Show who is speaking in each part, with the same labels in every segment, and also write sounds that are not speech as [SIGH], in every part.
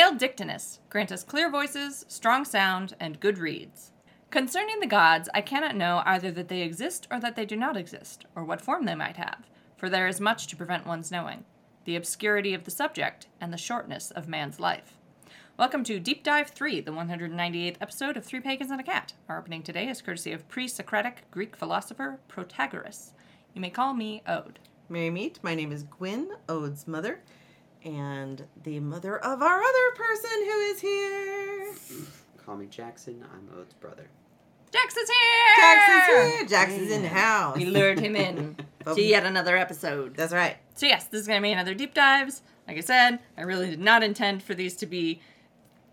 Speaker 1: Hail Dictinus, grant us clear voices, strong sound, and good reeds. Concerning the gods, I cannot know either that they exist or that they do not exist, or what form they might have, for there is much to prevent one's knowing the obscurity of the subject and the shortness of man's life. Welcome to Deep Dive 3, the 198th episode of Three Pagans and a Cat. Our opening today is courtesy of pre Socratic Greek philosopher Protagoras. You may call me Ode.
Speaker 2: Merry meet. My name is Gwyn, Ode's mother, and the mother of our other person who is here.
Speaker 3: Call me Jackson. I'm Ode's brother.
Speaker 1: Jackson's here!
Speaker 2: Jackson's here. Jax is in the house.
Speaker 1: We lured him in [LAUGHS] to yet another episode.
Speaker 2: That's right.
Speaker 1: So yes, this is going to be another deep dives. Like I said, I really did not intend for these to be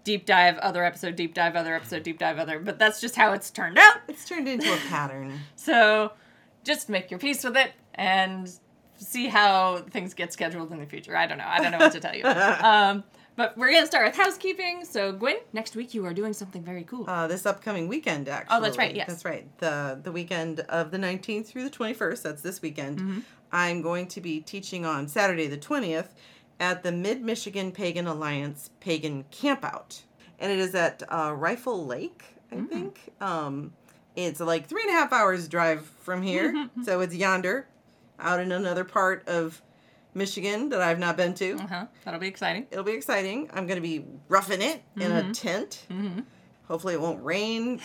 Speaker 1: deep dive, other episode, deep dive, other episode, deep dive, other, but that's just how it's turned out.
Speaker 2: It's turned into a pattern.
Speaker 1: So just make your peace with it and see how things get scheduled in the future. I don't know. I don't know what to tell you. [LAUGHS] Um, but we're going to start with housekeeping. So Gwen, next week you are doing something very cool.
Speaker 2: Uh, this upcoming weekend, actually.
Speaker 1: Oh, that's right, yes.
Speaker 2: That's right. The the weekend of the 19th through the 21st. That's this weekend.
Speaker 1: Mm-hmm.
Speaker 2: I'm going to be teaching on Saturday the 20th at the Mid Michigan Pagan Alliance Pagan Campout, and it is at uh, Rifle Lake, I
Speaker 1: Mm.
Speaker 2: think. Um, it's like three and a half hours drive from here, [LAUGHS] so it's yonder, out in another part of Michigan that I've not been to.
Speaker 1: uh-huh. That'll be exciting.
Speaker 2: It'll be exciting. I'm going to be roughing it in
Speaker 1: Mm-hmm.
Speaker 2: a tent. Hopefully, it won't rain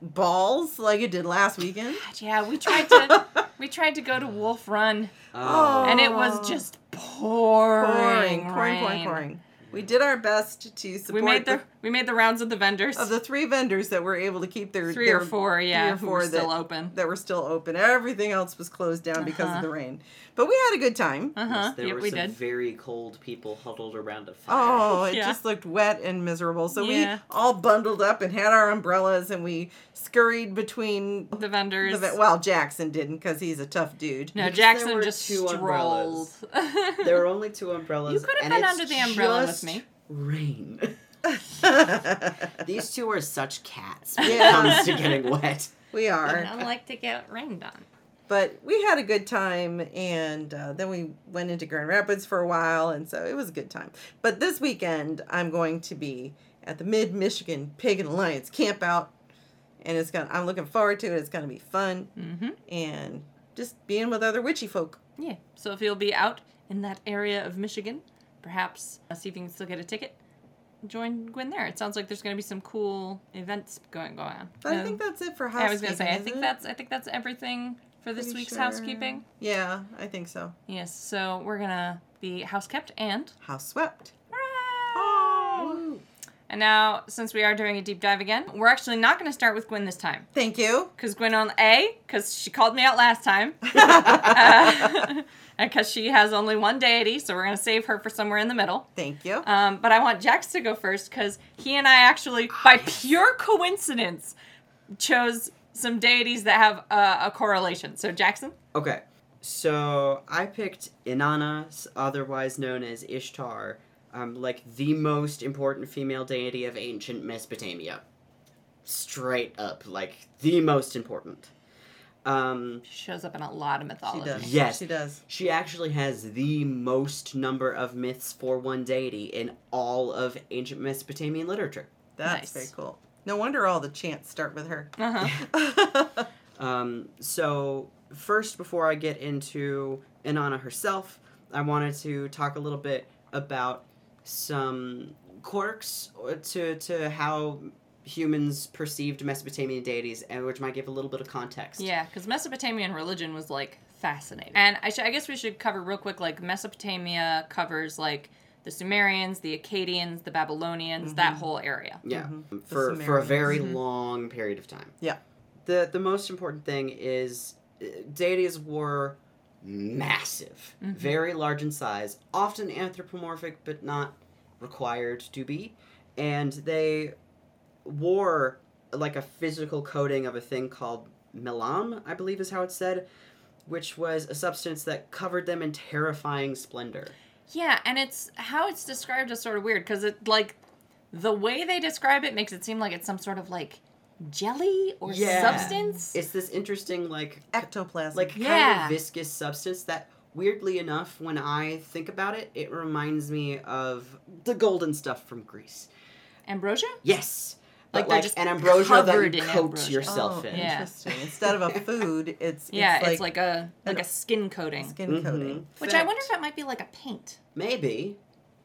Speaker 2: balls like it did last weekend.
Speaker 1: Yeah, we tried to [LAUGHS] we tried to go to Wolf Run
Speaker 2: Oh.
Speaker 1: and it was just pouring,
Speaker 2: pouring, pouring, pouring, pouring. We did our best to support
Speaker 1: We made the
Speaker 2: the,
Speaker 1: we made the rounds of the vendors.
Speaker 2: of the three vendors that were able to keep their
Speaker 1: three
Speaker 2: their,
Speaker 1: or four, yeah,
Speaker 2: three or
Speaker 1: who
Speaker 2: four
Speaker 1: were still open.
Speaker 2: that were still open. Everything else was closed down because
Speaker 1: Uh-huh.
Speaker 2: of the rain. But we had a good time.
Speaker 1: Uh huh.
Speaker 3: Yes, there
Speaker 1: Yep,
Speaker 3: were
Speaker 1: we
Speaker 3: some
Speaker 1: did.
Speaker 3: very cold people huddled around a fire.
Speaker 2: Oh, it
Speaker 1: Yeah.
Speaker 2: just looked wet and miserable. So
Speaker 1: Yeah.
Speaker 2: we all bundled up and had our umbrellas and we scurried between
Speaker 1: The vendors.
Speaker 2: the, well, Jackson didn't because he's a tough dude.
Speaker 1: no,
Speaker 3: Because
Speaker 1: Jackson just
Speaker 3: two
Speaker 1: strolled.
Speaker 3: umbrellas. There were [LAUGHS] only two umbrellas.
Speaker 1: You could have been under the umbrella with me.
Speaker 3: Rain. [LAUGHS] These two are such cats when
Speaker 2: Yeah.
Speaker 3: it comes to getting wet.
Speaker 2: we are.
Speaker 1: don't like to get rained on.
Speaker 2: But we had a good time, and uh, then we went into Grand Rapids for a while, and so it was a good time. But this weekend, I'm going to be at the Mid Michigan Pagan Alliance Camp Out, and it's gonna. I'm looking forward to it. It's gonna be fun,
Speaker 1: Mm-hmm.
Speaker 2: and just being with other witchy folk.
Speaker 1: Yeah. So if you'll be out in that area of Michigan, perhaps uh, see if you can still get a ticket. Join Gwen there. It sounds like there's going to be some cool events going going on.
Speaker 2: But I
Speaker 1: Um,
Speaker 2: think that's it for housekeeping.
Speaker 1: I was going to say I think
Speaker 2: it?
Speaker 1: that's I think that's everything for this
Speaker 2: Pretty
Speaker 1: week's
Speaker 2: sure.
Speaker 1: housekeeping.
Speaker 2: Yeah, I think so.
Speaker 1: Yes. So we're gonna be house kept and
Speaker 2: House swept.
Speaker 1: And now, since we are doing a deep dive again, we're actually not going to start with Gwen this time.
Speaker 2: Thank you.
Speaker 1: Because Gwen on A, because she called me out last time. Uh, [LAUGHS] [LAUGHS] [LAUGHS] and because she has only one deity, so we're going to save her for somewhere in the middle.
Speaker 2: Thank you.
Speaker 1: Um, but I want Jax to go first because he and I actually, by pure coincidence, chose some deities that have uh, a correlation. So, Jackson?
Speaker 3: Okay, so I picked Inanna, otherwise known as Ishtar, um, like the most important female deity of ancient Mesopotamia. Straight up, like the most important. Um,
Speaker 1: She shows up in a lot of
Speaker 2: she
Speaker 1: mythology.
Speaker 2: does.
Speaker 3: Yes.
Speaker 2: She does.
Speaker 3: she actually has the most number of myths for one deity in all of ancient Mesopotamian literature.
Speaker 2: That's
Speaker 1: Nice.
Speaker 2: very cool. No wonder all the chants start with her.
Speaker 1: Uh-huh. [LAUGHS]
Speaker 3: Um, so first, before I get into Inanna herself, I wanted to talk a little bit about some quirks to to how humans perceived Mesopotamian deities, and which might give a little bit of context.
Speaker 1: Yeah, because Mesopotamian religion was like fascinating. And I, sh- I guess we should cover real quick like Mesopotamia covers like the Sumerians, the Akkadians, the Babylonians, that whole area.
Speaker 3: Yeah,
Speaker 2: Mhm.
Speaker 3: for for a very
Speaker 1: Sumerians. Mhm.
Speaker 3: long period of time.
Speaker 2: Yeah.
Speaker 3: The the most important thing is uh, deities were massive,
Speaker 1: Mhm.
Speaker 3: very large in size, often anthropomorphic, but not required to be, and they wore like a physical coating of a thing called melam, I believe is how it's said, which was a substance that covered them in terrifying splendor.
Speaker 1: Yeah, and it's how it's described is sort of weird because it like the way they describe it makes it seem like it's some sort of like jelly or
Speaker 3: Yeah.
Speaker 1: substance.
Speaker 3: It's this interesting like
Speaker 2: Ectoplasm.
Speaker 3: like kind
Speaker 1: Yeah.
Speaker 3: of viscous substance that weirdly enough, when I think about it, it reminds me of the golden stuff from Greece.
Speaker 1: Ambrosia?
Speaker 3: Yes.
Speaker 1: Like they're
Speaker 3: like
Speaker 1: just
Speaker 3: an ambrosia that
Speaker 1: covered
Speaker 3: you coat
Speaker 1: ambrosia.
Speaker 3: yourself
Speaker 2: oh,
Speaker 3: in.
Speaker 1: Yeah.
Speaker 2: interesting. [LAUGHS] Instead of a food, it's
Speaker 1: Yeah,
Speaker 2: it's like,
Speaker 1: it's like a like a skin coating.
Speaker 2: skin
Speaker 3: Mhm.
Speaker 2: coating.
Speaker 1: Which I wonder if that might be like a paint.
Speaker 3: Maybe.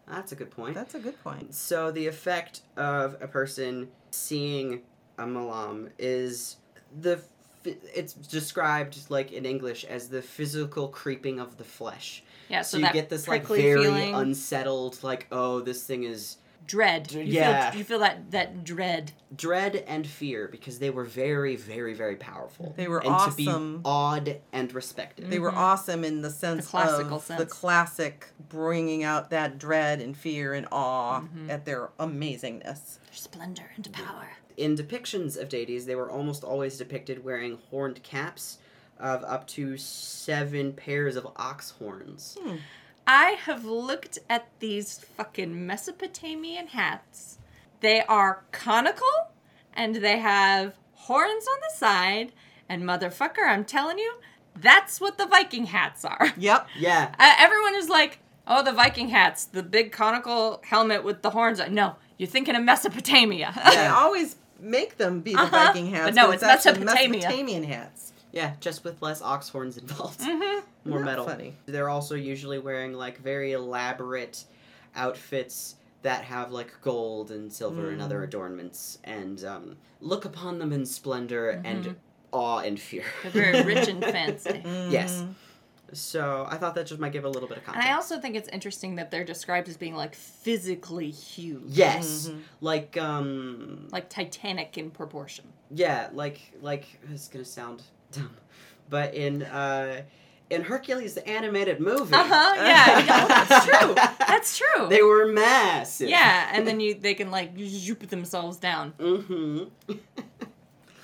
Speaker 3: That's a good point.
Speaker 2: That's a good point.
Speaker 3: So the effect of a person seeing a melam is the it's described like in English as the physical creeping of the flesh.
Speaker 1: Yeah,
Speaker 3: So,
Speaker 1: so,
Speaker 3: you
Speaker 1: that
Speaker 3: get this like very
Speaker 1: feeling,
Speaker 3: unsettled like oh this thing is
Speaker 1: dread. You
Speaker 3: Yeah.
Speaker 1: feel you feel that that dread.
Speaker 3: dread and fear because they were very very very powerful.
Speaker 2: They were
Speaker 3: and
Speaker 2: awesome.
Speaker 3: to be awed and respected.
Speaker 2: They were awesome in the sense
Speaker 1: classical
Speaker 2: of the classic bringing out that dread and fear and awe
Speaker 1: Mm-hmm.
Speaker 2: at their amazingness.
Speaker 1: their Splendor and power.
Speaker 3: in depictions of deities, they were almost always depicted wearing horned caps of up to seven pairs of ox horns.
Speaker 1: I have looked at these fucking Mesopotamian hats. They are conical and they have horns on the side. And motherfucker, I'm telling you, that's what the Viking hats are. [LAUGHS]
Speaker 2: Yep.
Speaker 3: Yeah,
Speaker 1: Uh, everyone is like, oh, the Viking hats, the big conical helmet with the horns. No, you're thinking of Mesopotamia.
Speaker 2: They [LAUGHS] always make them be the
Speaker 1: Uh-huh.
Speaker 2: Viking hats.
Speaker 1: But no, it's
Speaker 2: actually
Speaker 1: Mesopotamia.
Speaker 2: Mesopotamian hats.
Speaker 3: Yeah, just with less ox horns involved.
Speaker 1: Mhm. [LAUGHS]
Speaker 3: More
Speaker 2: Not
Speaker 3: metal.
Speaker 2: funny.
Speaker 3: They're also usually wearing like very elaborate outfits that have like gold and silver and
Speaker 2: Mm.
Speaker 3: other adornments and um, look upon them in splendor and awe and fear.
Speaker 1: They're very rich and [LAUGHS] fancy.
Speaker 3: Yes.
Speaker 2: Mhm.
Speaker 3: So I thought that just might give a little bit of context. And.
Speaker 1: I also think it's interesting that they're described as being like physically huge.
Speaker 3: yes,
Speaker 2: Mhm.
Speaker 3: like um,
Speaker 1: Like Titanic in proportion.
Speaker 3: Yeah, like like it's gonna sound dumb, but in uh in Hercules the animated movie,
Speaker 1: Uh huh. Yeah. yeah [LAUGHS] that's true. That's true.
Speaker 3: they were massive.
Speaker 1: yeah, and then you they can like zoop themselves down.
Speaker 3: Mm-hmm. [LAUGHS]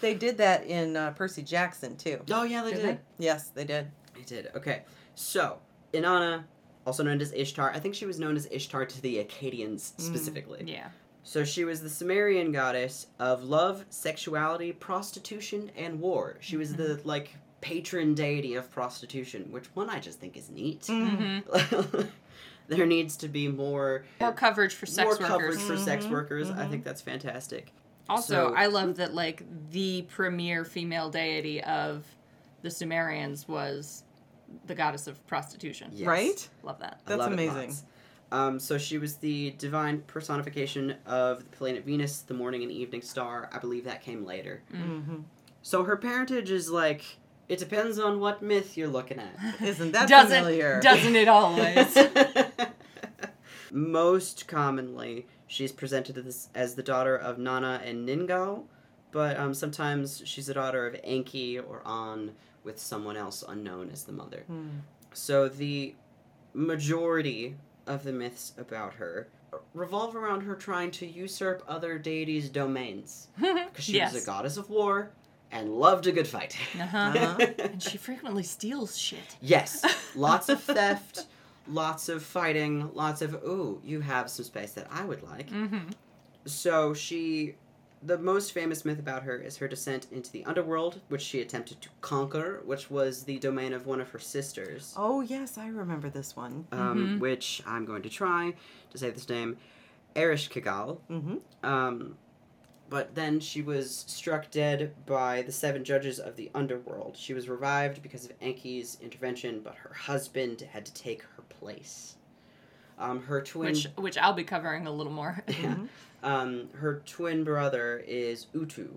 Speaker 2: They did that in uh, Percy Jackson too.
Speaker 3: oh yeah, they
Speaker 1: Did
Speaker 3: did.
Speaker 2: Yes, they did.
Speaker 3: They did. Okay, so Inanna, also known as Ishtar, I think she was known as Ishtar to the Akkadians specifically.
Speaker 1: Yeah.
Speaker 3: So she was the Sumerian goddess of love, sexuality, prostitution, and war. She was the like patron deity of prostitution, which one I just think is neat.
Speaker 1: Mm-hmm. [LAUGHS]
Speaker 3: there needs to be more
Speaker 1: More coverage for sex
Speaker 3: more
Speaker 1: workers.
Speaker 3: coverage for sex
Speaker 2: Mhm,
Speaker 3: workers. I
Speaker 2: mhm.
Speaker 3: think that's fantastic.
Speaker 1: Also,
Speaker 3: So-
Speaker 1: I love that like the premier female deity of the Sumerians was the goddess of prostitution.
Speaker 3: Yes.
Speaker 2: Right?
Speaker 1: Love that.
Speaker 2: That's
Speaker 3: love it
Speaker 2: amazing.
Speaker 3: Lots. Um, so she was the divine personification of the planet Venus, the morning and evening star. I believe that came later.
Speaker 2: hmm
Speaker 3: So her parentage is like it depends on what myth you're looking at. [LAUGHS]
Speaker 2: Isn't that
Speaker 1: doesn't
Speaker 2: familiar?
Speaker 1: doesn't it always? [LAUGHS]
Speaker 3: Most commonly, she's presented as, as the daughter of Nana and Ningal, but um, sometimes she's the daughter of Enki or An with someone else unknown as the mother.
Speaker 2: Hmm.
Speaker 3: So the majority of the myths about her revolve around her trying to usurp other deities' domains [LAUGHS] because she
Speaker 1: yes.
Speaker 3: was a goddess of war and loved a good fight.
Speaker 1: Uh-huh.
Speaker 2: Uh-huh. [LAUGHS]
Speaker 1: and she frequently steals shit.
Speaker 3: yes, [LAUGHS] lots of theft, lots of fighting, lots of ooh, you have some space that I would like.
Speaker 1: Mm-hmm.
Speaker 3: So she, the most famous myth about her is her descent into the underworld, which she attempted to conquer, which was the domain of one of her sisters.
Speaker 2: Oh yes, I remember this one.
Speaker 3: um, which I'm going to try to say this name, Ereshkigal.
Speaker 2: Mm-hmm.
Speaker 3: Um, but then she was struck dead by the seven judges of the underworld. She was revived because of Enki's intervention, but her husband had to take her place. Um, her twin,
Speaker 1: Which which I'll be covering a little more.
Speaker 3: yeah, um, her twin brother is Utu,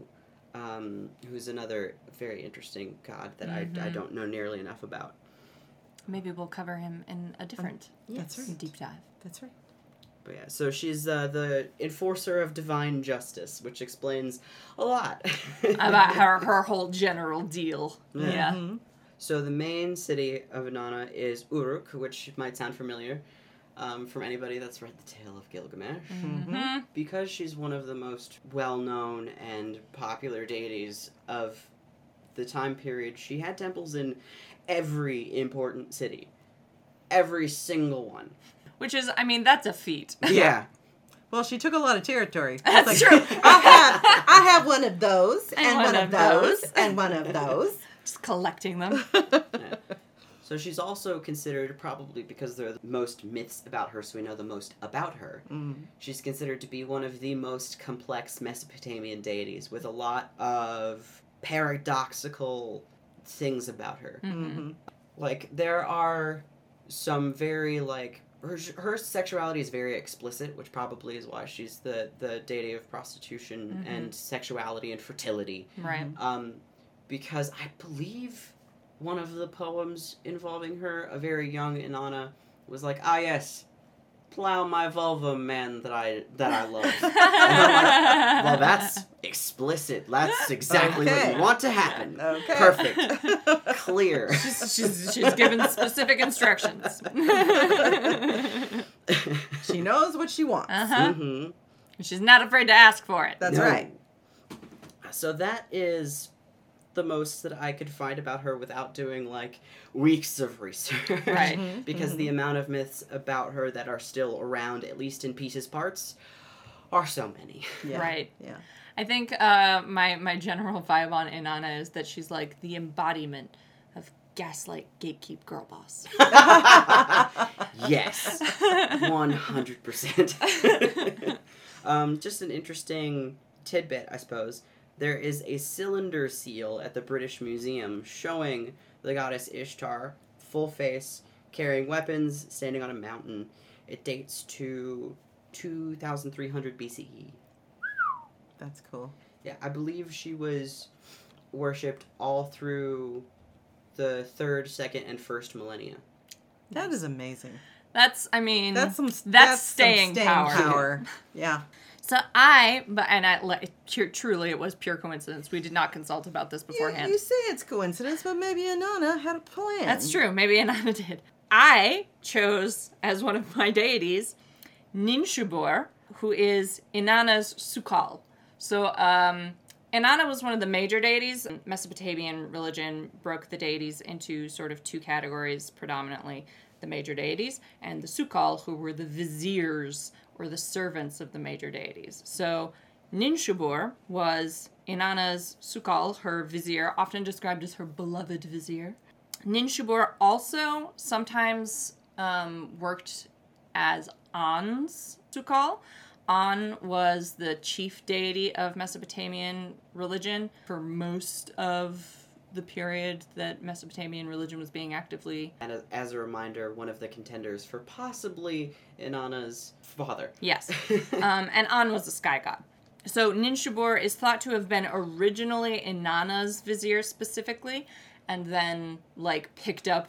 Speaker 3: um, who's another very interesting god that I, I
Speaker 1: Mhm.
Speaker 3: don't know nearly enough about.
Speaker 1: Maybe we'll cover him in a different
Speaker 2: That's right.
Speaker 1: deep dive.
Speaker 2: That's right.
Speaker 3: But yeah, so she's uh, the enforcer of divine justice, which explains a lot [LAUGHS]
Speaker 1: About her her whole general deal.
Speaker 3: Yeah.
Speaker 1: Yeah.
Speaker 2: Mhm.
Speaker 3: So the main city of Inanna is Uruk, which might sound familiar um, from anybody that's read the Tale of Gilgamesh.
Speaker 1: Mhm.
Speaker 3: Because she's one of the most well-known and popular deities of the time period, she had temples in every important city. Every single one.
Speaker 1: Which is, I mean, that's a feat. [LAUGHS]
Speaker 3: Yeah.
Speaker 2: Well, she took a lot of territory. [LAUGHS]
Speaker 1: That's
Speaker 2: It's
Speaker 1: true. [LAUGHS]
Speaker 2: I have, I have one of those, and, one, of those,
Speaker 1: those.
Speaker 2: and one of those.
Speaker 1: Just collecting them.
Speaker 3: So she's also considered, probably because there are the most myths about her, so we know the most about her.
Speaker 2: Mm.
Speaker 3: She's considered to be one of the most complex Mesopotamian deities with a lot of paradoxical things about her.
Speaker 2: hmm
Speaker 3: Like there are some very like her, her sexuality is very explicit, which probably is why she's the the deity of prostitution
Speaker 1: Mhm.
Speaker 3: and sexuality and fertility.
Speaker 1: Right.
Speaker 3: Um, because I believe one of the poems involving her, a very young Inanna, was like, "Ah yes, plow my vulva, man that I that I love." well, that's explicit. That's exactly what
Speaker 2: Okay.
Speaker 3: you want to happen.
Speaker 2: Okay.
Speaker 3: Perfect. [LAUGHS] Clear.
Speaker 1: she's, she's, she's given specific instructions. [LAUGHS]
Speaker 2: she knows what she wants.
Speaker 1: uh-huh.
Speaker 3: hmm
Speaker 1: She's not afraid to ask for it.
Speaker 2: That's
Speaker 3: No.
Speaker 2: right.
Speaker 3: So that is the most that I could find about her without doing like weeks of research.
Speaker 1: Right. [LAUGHS]
Speaker 2: Mhm,
Speaker 3: because
Speaker 2: mhm.
Speaker 3: the amount of myths about her that are still around, at least in pieces parts, are so many.
Speaker 2: Yeah.
Speaker 1: Right.
Speaker 2: Yeah.
Speaker 1: I think uh, my my general vibe on Inanna is that she's like the embodiment of gaslight gatekeep girl boss. [LAUGHS]
Speaker 3: yes. 100%. [LAUGHS] um, just an interesting tidbit, I suppose. There is a cylinder seal at the British Museum showing the goddess Ishtar, full face, carrying weapons, standing on a mountain. It dates to 2300 BCE.
Speaker 2: That's cool.
Speaker 3: Yeah, I believe she was worshipped all through the third, second, and first millennia.
Speaker 2: That is amazing.
Speaker 1: That's I mean
Speaker 2: That's some.
Speaker 1: that's
Speaker 2: some
Speaker 1: staying power.
Speaker 2: power. [LAUGHS] Yeah.
Speaker 1: So I, but and I like truly, it was pure coincidence. We did not consult about this
Speaker 2: You,
Speaker 1: beforehand.
Speaker 2: you say it's coincidence, but maybe Inanna had a plan.
Speaker 1: That's true. Maybe Inanna did. I chose as one of my deities Ninshubur, who is Inanna's Sukal. So um, Inanna was one of the major deities. Mesopotamian religion broke the deities into sort of two categories predominantly the major deities and the Sukal, who were the viziers or the servants of the major deities. So Ninshubur was Inanna's Sukal, her vizier, often described as her beloved vizier. Ninshubur also sometimes um, worked as An's Sukal. An was the chief deity of Mesopotamian religion for most of the period that Mesopotamian religion was being actively.
Speaker 3: And as, a reminder, one of the contenders for possibly Inanna's father.
Speaker 1: Yes. [LAUGHS] um, and An was a sky god. So Ninshubur is thought to have been originally Inanna's vizier specifically, and then like picked up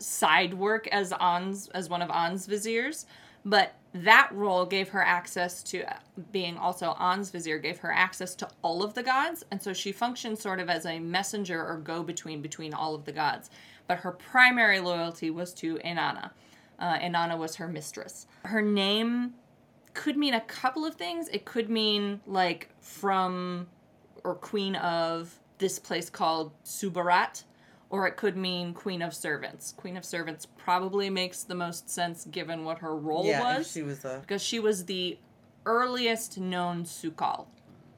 Speaker 1: side work as An's as one of An's viziers. But that role gave her access to being also An's vizier, gave her access to all of the gods, and so she functioned sort of as a messenger or go between between all of the gods. But her primary loyalty was to Inanna. Uh, Inanna was her mistress. Her name could mean a couple of things. It could mean like from or queen of this place called Subarat, or it could mean queen of servants. Queen of servants probably makes the most sense given what her role
Speaker 2: yeah,
Speaker 1: was,
Speaker 2: she was a.
Speaker 1: because she was the earliest known Sukal.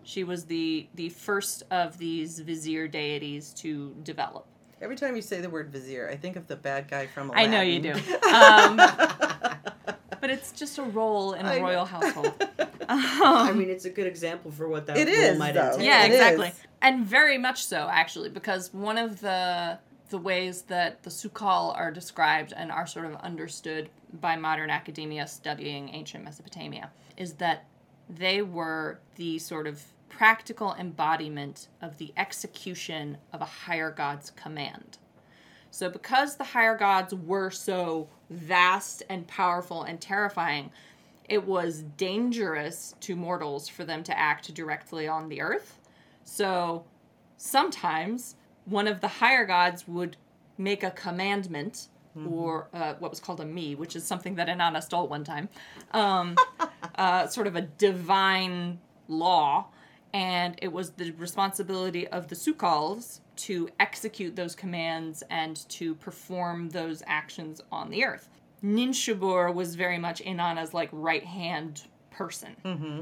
Speaker 1: She was the the first of these vizier deities to develop.
Speaker 2: Every time you say the word vizier, I think of the bad guy from
Speaker 1: I know you do. Um, [LAUGHS] but it's just a role in
Speaker 2: I
Speaker 1: a
Speaker 2: know.
Speaker 1: royal household. [LAUGHS] [LAUGHS]
Speaker 3: I um, mean, it's a good example for what that
Speaker 2: It
Speaker 3: role
Speaker 2: is,
Speaker 3: might
Speaker 2: though.
Speaker 3: entail.
Speaker 1: yeah
Speaker 2: It
Speaker 1: exactly
Speaker 2: is.
Speaker 1: and very much so actually because one of the the ways that the sukal are described and are sort of understood by modern academia studying ancient mesopotamia is that they were the sort of practical embodiment of the execution of a higher god's command so because the higher gods were so vast and powerful and terrifying it was dangerous to mortals for them to act directly on the earth. So sometimes one of the higher gods would make a commandment or uh, what was called a me, which is something that Inanna stole one time, um, [LAUGHS] uh, sort of a divine law. And it was the responsibility of the Sukals to execute those commands and to perform those actions on the earth. Ninshubur was very much Inanna's like right hand person.
Speaker 2: Mm-hmm.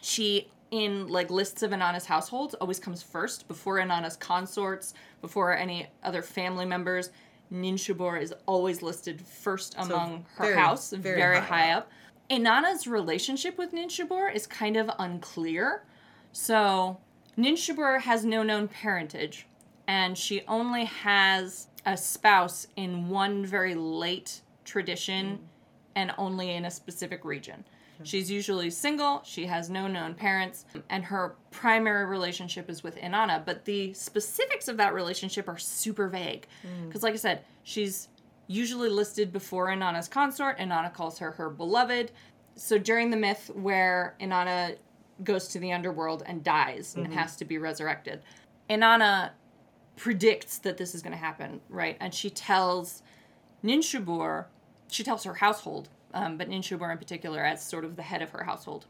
Speaker 1: She in like lists of Inanna's households always comes first before Inanna's consorts, before any other family members. Ninshubur is always listed first among her
Speaker 2: very-
Speaker 1: house,
Speaker 2: very
Speaker 1: very,
Speaker 2: high
Speaker 1: high up. Inanna's relationship with Ninshubur is kind of unclear. So, Ninshubur has no known parentage, and she only has a spouse in one very late tradition and only in a specific region. She's usually single, she has no known parents, and her primary relationship is with Inanna, but the specifics of that relationship are super vague. Hmm. Because, like I said, she's usually listed before Inanna's consort. Inanna calls her her beloved. So during the myth where Inanna goes to the underworld and dies and mm-hmm. has to be resurrected, Inanna predicts that this is going to happen, right? And she tells Ninshubur, she tells her household, um, but Ninshubur in particular as sort of the head of her household.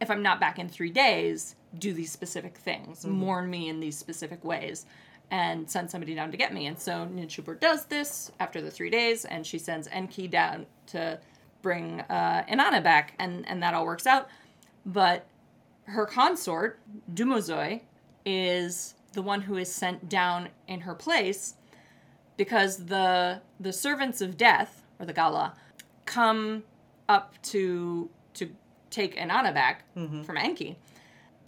Speaker 1: If I'm not back in three days, do these specific things, mourn me in these specific ways, and send somebody down to get me. And so Ninshubur does this after the three days, and she sends Enki down to bring uh, Inanna back, and, and that all works out. But her consort, Dumuzi, is the one who is sent down in her place because the the servants of death or the Gala come up to to take Inanna back mm-hmm. from Enki.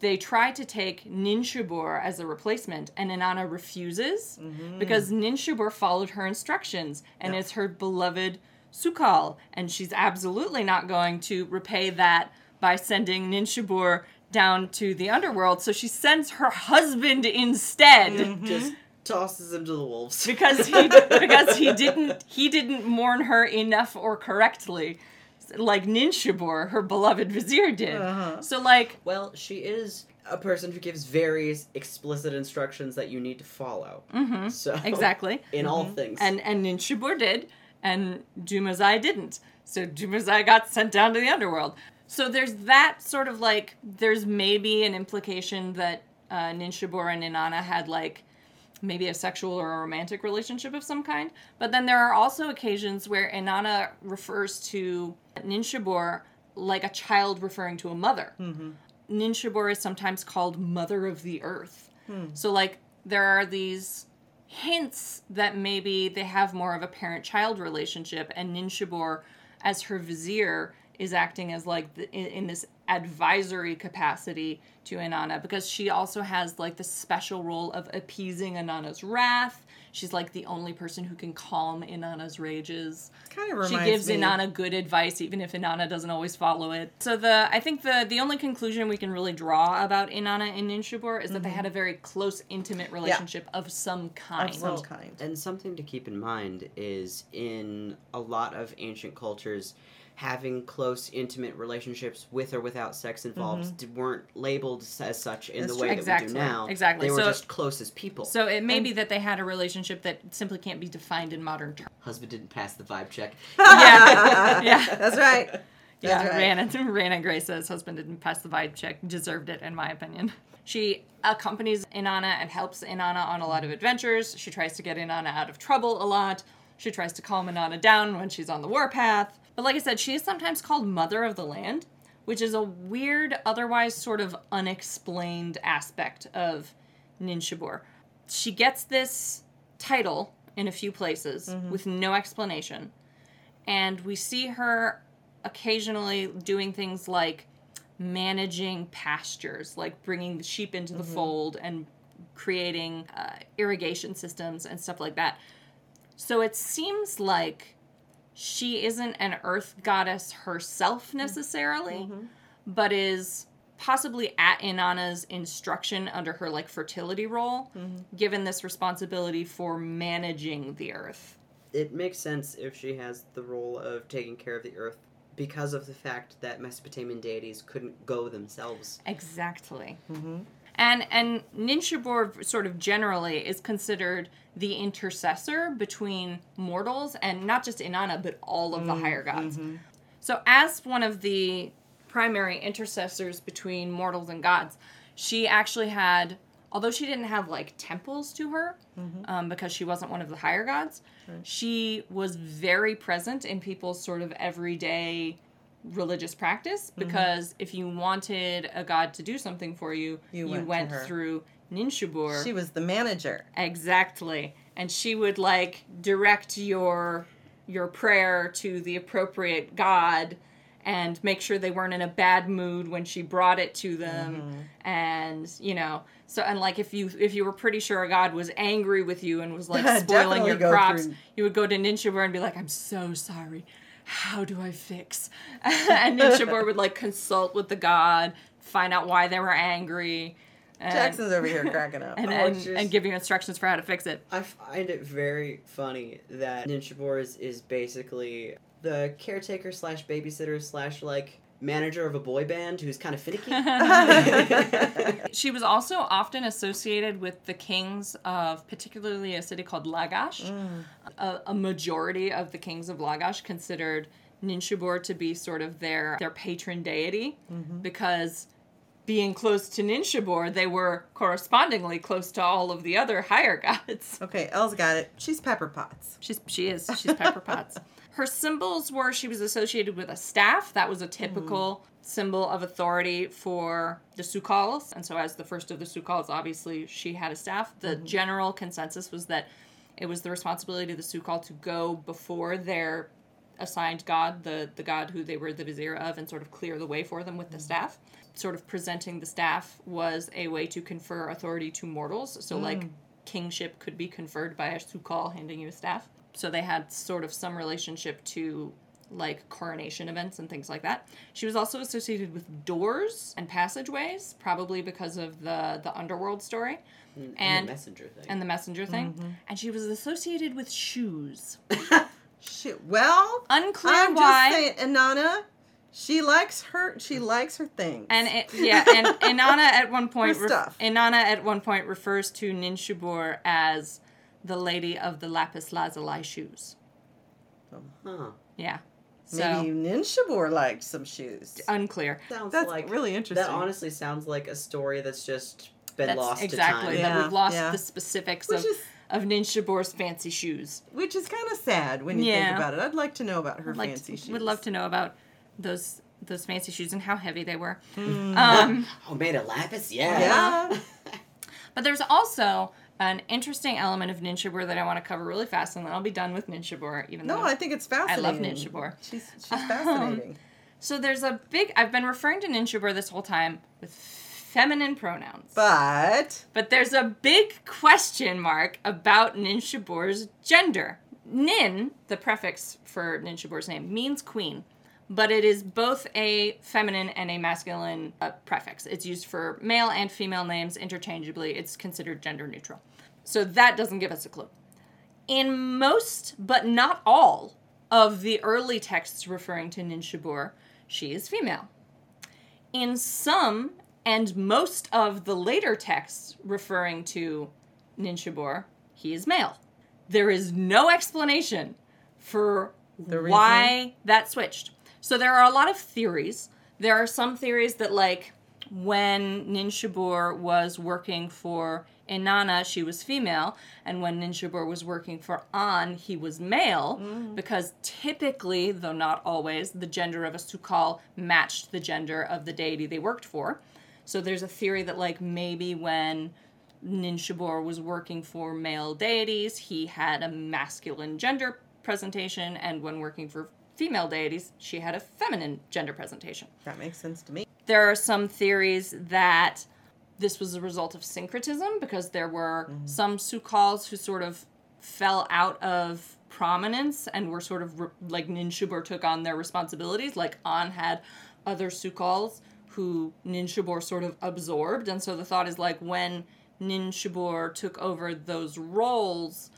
Speaker 1: They try to take Ninshubur as a replacement, and Inanna refuses mm-hmm. because Ninshubur followed her instructions and is her beloved Sukal, and she's absolutely not going to repay that by sending Ninshubur down to the underworld. So she sends her husband instead mm-hmm.
Speaker 3: Just tosses him to the wolves. [LAUGHS]
Speaker 1: because he because he didn't he didn't mourn her enough or correctly like Ninshubur, her beloved vizier did.
Speaker 2: Uh-huh.
Speaker 1: So like
Speaker 3: Well, she is a person who gives various explicit instructions that you need to follow. Mm-hmm. So
Speaker 1: exactly.
Speaker 3: in all things.
Speaker 1: And and Ninshubur did and Dumuzi didn't. So Dumuzi got sent down to the underworld. So there's that sort of like there's maybe an implication that uh, Ninshubur and Inanna had like maybe a sexual or a romantic relationship of some kind. But then there are also occasions where Inanna refers to Ninshubur like a child referring to a mother. Mm-hmm. Ninshubur is sometimes called Mother of the Earth. Hmm. So, like, there are these hints that maybe they have more of a parent child relationship, and Ninshubur, as her vizier, is acting as like the, in, in this advisory capacity to Inanna because she also has like the special role of appeasing Inanna's wrath. She's like the only person who can calm Inanna's rages.
Speaker 2: Kind of reminds She
Speaker 1: gives
Speaker 2: me.
Speaker 1: Inanna good advice, even if Inanna doesn't always follow it. So the I think the the only conclusion we can really draw about Inanna and Ninshubur is that they mm-hmm. had a very close, intimate relationship of some kind.
Speaker 2: of some kind.
Speaker 3: And something to keep in mind is in a lot of ancient cultures, having close, intimate relationships with or without sex involved mm-hmm. d- weren't labeled as such in
Speaker 2: That's
Speaker 3: the way
Speaker 2: true.
Speaker 3: that
Speaker 1: Exactly.
Speaker 3: we do now.
Speaker 1: Exactly.
Speaker 3: They were
Speaker 1: So-
Speaker 3: just close as people.
Speaker 1: So it may be that they had a relationship that simply can't be defined in modern terms.
Speaker 3: Husband didn't pass the vibe check. [LAUGHS]
Speaker 1: Yeah, [LAUGHS] yeah.
Speaker 2: That's right.
Speaker 1: Yeah,
Speaker 2: That's right.
Speaker 1: Rana, [LAUGHS] Rana Gray says husband didn't pass the vibe check, deserved it, in my opinion. She accompanies Inanna and helps Inanna on a lot of adventures. She tries to get Inanna out of trouble a lot. She tries to calm Inanna down when she's on the warpath. But like I said, she is sometimes called Mother of the Land, which is a weird, otherwise sort of unexplained aspect of Ninshubur. She gets this title in a few places with no explanation and we see her occasionally doing things like managing pastures, like bringing the sheep into the fold and creating uh, irrigation systems and stuff like that. So it seems like she isn't an earth goddess herself mm-hmm. necessarily, mm-hmm. but is possibly at Inanna's instruction under her like fertility role, mm-hmm. given this responsibility for managing the earth.
Speaker 3: it makes sense if she has the role of taking care of the earth because of the fact that Mesopotamian deities couldn't go themselves.
Speaker 1: Exactly. And and Ninshubur sort of generally is considered the intercessor between mortals and not just Inanna but all of the mm, higher gods. Mm-hmm. So as one of the primary intercessors between mortals and gods, she actually had although she didn't have like temples to her mm-hmm. um, because she wasn't one of the higher gods, she was very present in people's sort of everyday religious practice mm-hmm. because if you wanted a god to do something for you,
Speaker 2: You
Speaker 1: you,
Speaker 2: went
Speaker 1: went, through Ninshubur.
Speaker 2: She was the manager.
Speaker 1: Exactly. And she would like direct your your prayer to the appropriate god and make sure they weren't in a bad mood when she brought it to them mm-hmm. and you know so and like if you if you were pretty sure a god was angry with you and was like [LAUGHS] spoiling your crops
Speaker 2: through-
Speaker 1: you would go to Ninshubur and be like i'm so sorry how do i fix [LAUGHS] and Ninshubur would like consult with the god find out why they were angry and,
Speaker 2: Jackson's over here [LAUGHS] cracking up.
Speaker 1: and, and,
Speaker 3: just-
Speaker 1: and you instructions for how to fix it.
Speaker 3: I find it very funny that Ninshubur is, is basically the caretaker slash babysitter slash like manager of a boy band who's kind of finicky. [LAUGHS]
Speaker 1: She was also often associated with the kings of particularly a city called Lagash. Mm. A, a majority of the kings of Lagash considered Ninshubur to be sort of their their patron deity mm-hmm. because being close to Ninshubur, they were correspondingly close to all of the other higher gods. [LAUGHS]
Speaker 2: okay, Elle's got it. She's Pepper Potts.
Speaker 1: She's she is she's Pepper Potts. [LAUGHS] Her symbols were she was associated with a staff. That was a typical hmm. symbol of authority for the Sukals. And so as the first of the Sukals, obviously she had a staff. The hmm. general consensus was that it was the responsibility of the Sukal to go before their assigned god, the the god who they were the vizier of, and sort of clear the way for them with the hmm. staff. Sort of presenting the staff was a way to confer authority to mortals. So mm. like kingship could be conferred by a Sukal handing you a staff. So they had sort of some relationship to like coronation events and things like that. She was also associated with doors and passageways, probably because of the the underworld story
Speaker 3: and
Speaker 1: And-
Speaker 3: the messenger thing.
Speaker 1: and the messenger thing. Mm-hmm. And she was associated with shoes. [LAUGHS]
Speaker 2: She, well,
Speaker 1: Unclear
Speaker 2: I'm
Speaker 1: why.
Speaker 2: just saying, Inanna, she likes her. She likes her things.
Speaker 1: And it, yeah, and [LAUGHS] Inanna at one point,
Speaker 2: Her stuff.
Speaker 1: Inanna at one point refers to Ninshubur as the lady of the lapis lazuli shoes.
Speaker 3: huh.
Speaker 1: Yeah, so
Speaker 2: maybe Ninshubur liked some shoes.
Speaker 1: unclear.
Speaker 3: Sounds
Speaker 2: That's
Speaker 3: like
Speaker 2: really interesting.
Speaker 3: that. Honestly, sounds like a story that's just been
Speaker 1: That's
Speaker 3: lost
Speaker 1: exactly
Speaker 3: to time.
Speaker 1: that we've lost
Speaker 2: yeah.
Speaker 1: the specifics
Speaker 2: Which
Speaker 1: of
Speaker 2: is-
Speaker 1: of Ninshubur's fancy shoes.
Speaker 2: Which is kind of sad when you
Speaker 1: Yeah.
Speaker 2: think about it. I'd like to know about her
Speaker 1: Like,
Speaker 2: fancy shoes.
Speaker 1: would love to know about those those fancy shoes and how heavy they were.
Speaker 2: Mm.
Speaker 1: Um,
Speaker 3: Oh, made of lapis? Yeah.
Speaker 2: Yeah. [LAUGHS]
Speaker 1: But there's also an interesting element of Ninshubur that I want to cover really fast, and then I'll be done with Ninshubur. Even though.
Speaker 2: No,
Speaker 1: though
Speaker 2: I think it's fascinating.
Speaker 1: I love Ninshubur.
Speaker 2: She's she's fascinating.
Speaker 1: so there's a big. I've been referring to Ninshubur this whole time with feminine pronouns,
Speaker 2: but
Speaker 1: but there's a big question mark about Ninshubur's gender. Nin, the prefix for Ninshubur's name, means queen. But it is both a feminine and a masculine uh, prefix. It's used for male and female names interchangeably. It's considered gender neutral. So that doesn't give us a clue. In most, but not all, of the early texts referring to Ninshubur, she is female. In some and most of the later texts referring to Ninshubur, he is male. There is no explanation for
Speaker 2: The reason?
Speaker 1: why that switched. So there are a lot of theories. There are some theories that like when Ninshubur was working for Inanna, she was female, and when Ninshubur was working for An, he was male, mm. because typically, though not always, the gender of a Sukal matched the gender of the deity they worked for. So there's a theory that like maybe when Ninshubur was working for male deities, he had a masculine gender presentation, and when working for female deities, she had a feminine gender presentation.
Speaker 2: that makes sense to me.
Speaker 1: There are some theories that this was a result of syncretism because there were mm-hmm. some Sukals who sort of fell out of prominence and were sort of re- like Ninshubur took on their responsibilities. Like An had other Sukals who Ninshubur sort of absorbed. And so the thought is like when Ninshubur took over those roles,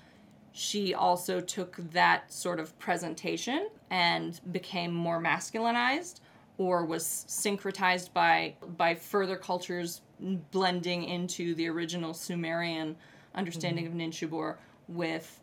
Speaker 1: she also took that sort of presentation and became more masculinized or was syncretized by by further cultures blending into the original Sumerian understanding of Ninshubur with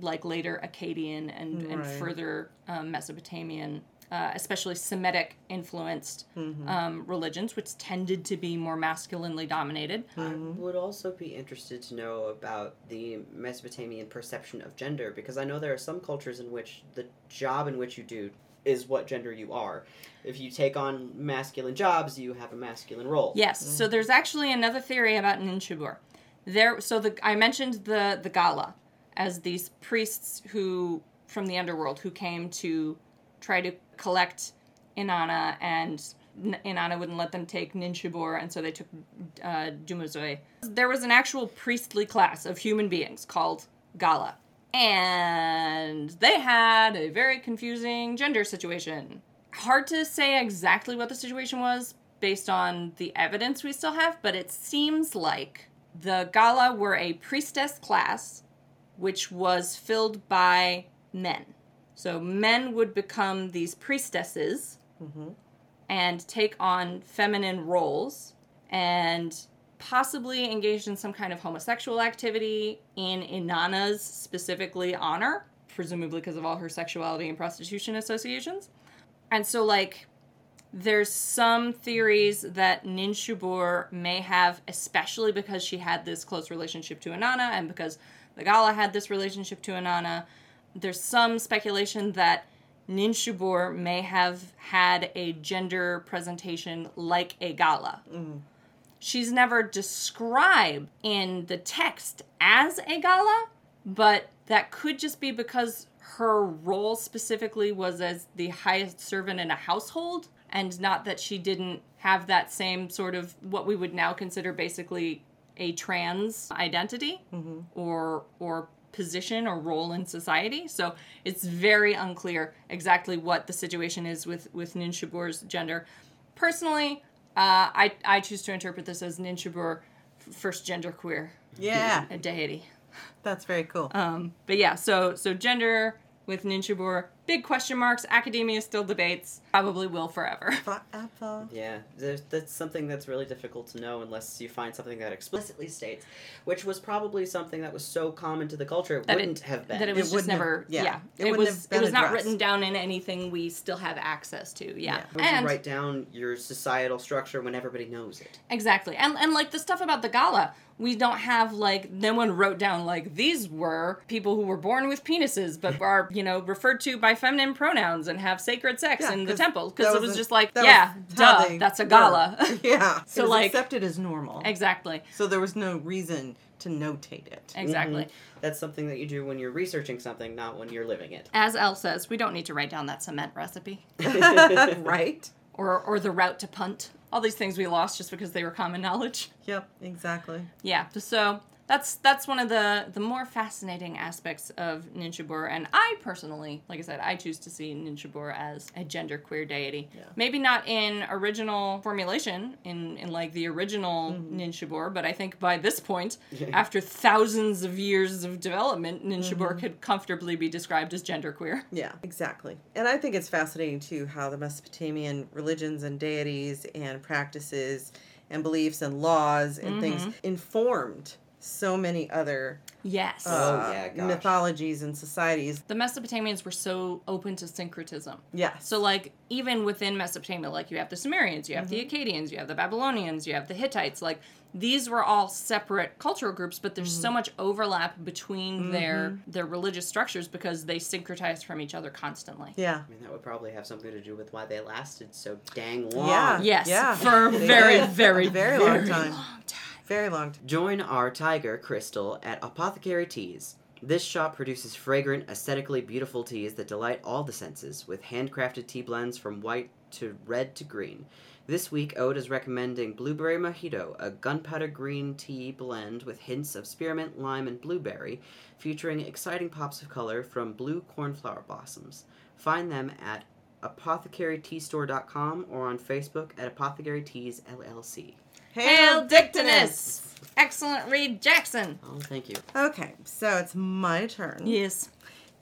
Speaker 1: like later Akkadian and, and further um, Mesopotamian, uh, especially Semitic influenced um, religions, which tended to be more masculinely dominated.
Speaker 3: I would also be interested to know about the Mesopotamian perception of gender because I know there are some cultures in which the job in which you do is what gender you are. If you take on masculine jobs, you have a masculine role.
Speaker 1: Yes. So there's actually another theory about Ninshubur. There. So the I mentioned the the Gala as these priests who from the underworld who came to try to collect Inanna, and Inanna wouldn't let them take Ninshubur, and so they took uh, Dumuzi. There was an actual priestly class of human beings called Gala. And they had a very confusing gender situation. Hard to say exactly what the situation was based on the evidence we still have, but it seems like the Gala were a priestess class which was filled by men. So men would become these priestesses mm-hmm. and take on feminine roles and possibly engaged in some kind of homosexual activity in Inanna's specifically honor, presumably because of all her sexuality and prostitution associations. And so, like, there's some theories that Ninshubur may have, especially because she had this close relationship to Inanna and because the Gala had this relationship to Inanna. There's some speculation that Ninshubur may have had a gender presentation like a Gala. Mm. She's never described in the text as a Gala, but that could just be because her role specifically was as the highest servant in a household and not that she didn't have that same sort of what we would now consider basically a trans identity mm-hmm. or or position or role in society. So it's very unclear exactly what the situation is with with Ninshubur's gender. Personally, uh, I I choose to interpret this as Ninshubur first gender queer
Speaker 2: Yeah,
Speaker 1: a deity.
Speaker 2: that's very cool.
Speaker 1: Um, but yeah, so so gender with Ninshubur, big question marks. Academia still debates. Probably will forever. [LAUGHS]
Speaker 2: Forever.
Speaker 3: Yeah, there's, that's something that's really difficult to know unless you find something that explicitly states, which was probably something that was so common to the culture it
Speaker 1: That
Speaker 3: wouldn't have been.
Speaker 1: That it was just
Speaker 2: wouldn't have-
Speaker 1: never.
Speaker 2: yeah,
Speaker 1: yeah,
Speaker 2: it
Speaker 1: it, was.
Speaker 2: have
Speaker 1: It was not
Speaker 2: addressed.
Speaker 1: written down in anything we still have access to. Yeah,
Speaker 2: Yeah.
Speaker 1: And
Speaker 3: you write down your societal structure when everybody knows it?
Speaker 1: Exactly. And and like the stuff about the gala, we don't have like no one wrote down like these were people who were born with penises but are, you know, referred to by feminine pronouns and have sacred sex
Speaker 2: Yeah,
Speaker 1: in the temple because it was
Speaker 2: wasn't-
Speaker 1: just like,
Speaker 2: that
Speaker 1: yeah, duh,
Speaker 2: they
Speaker 1: that's a gala. [LAUGHS] [LAUGHS]
Speaker 2: yeah.
Speaker 1: So,
Speaker 2: it was
Speaker 1: like-
Speaker 2: accepted as normal.
Speaker 1: exactly.
Speaker 2: so there was no reason to notate it.
Speaker 1: Exactly. Mm-hmm.
Speaker 3: That's something that you do when you're researching something, not when you're living it.
Speaker 1: As Elle says, we don't need to write down that cement recipe [LAUGHS]
Speaker 2: right?
Speaker 1: or or the route to punt. All these things we lost just because they were common knowledge.
Speaker 2: Yep, exactly.
Speaker 1: Yeah, so that's that's one of the the more fascinating aspects of Ninshubur, and I personally, like I said, I choose to see Ninshubur as a genderqueer deity.
Speaker 2: Yeah.
Speaker 1: Maybe not in original formulation, in in like the original mm-hmm. Ninshubur, but I think by this point, after thousands of years of development, Ninshubur mm-hmm. could comfortably be described as genderqueer.
Speaker 2: Yeah, exactly. And I think it's fascinating too how the Mesopotamian religions and deities and practices and beliefs and laws and things mm-hmm. informed so many other
Speaker 1: Yes.
Speaker 3: Oh,
Speaker 2: uh,
Speaker 3: yeah, gosh.
Speaker 2: mythologies and societies.
Speaker 1: the Mesopotamians were so open to syncretism.
Speaker 2: Yes.
Speaker 1: So, like, even within Mesopotamia, like, you have the Sumerians, you have the
Speaker 2: Mm-hmm.
Speaker 1: Akkadians, you have the Babylonians, you have the Hittites. Like, these were all separate cultural groups, but there's
Speaker 2: Mm-hmm.
Speaker 1: so much overlap between their their religious structures because they syncretize from each other constantly.
Speaker 2: yeah.
Speaker 3: I mean, that would probably have something to do with why they lasted so dang long.
Speaker 2: Yeah.
Speaker 1: Yes,
Speaker 2: Yeah.
Speaker 1: for a
Speaker 2: They
Speaker 1: very, very,
Speaker 2: very long time.
Speaker 1: long time.
Speaker 2: Very long time.
Speaker 3: Join our tiger, Crystal, at Apothecary Teas. This shop produces fragrant, aesthetically beautiful teas that delight all the senses, with handcrafted tea blends from white to red to green. This week, Ode is recommending Blueberry Mojito, a gunpowder green tea blend with hints of spearmint, lime, and blueberry, featuring exciting pops of color from blue cornflower blossoms. Find them at apothecaryteastore.com or on Facebook at Apothecary Teas LLC.
Speaker 1: Hail Dictinus! Excellent Reed Jackson.
Speaker 3: Oh, thank you.
Speaker 2: Okay, so it's my turn.
Speaker 1: Yes.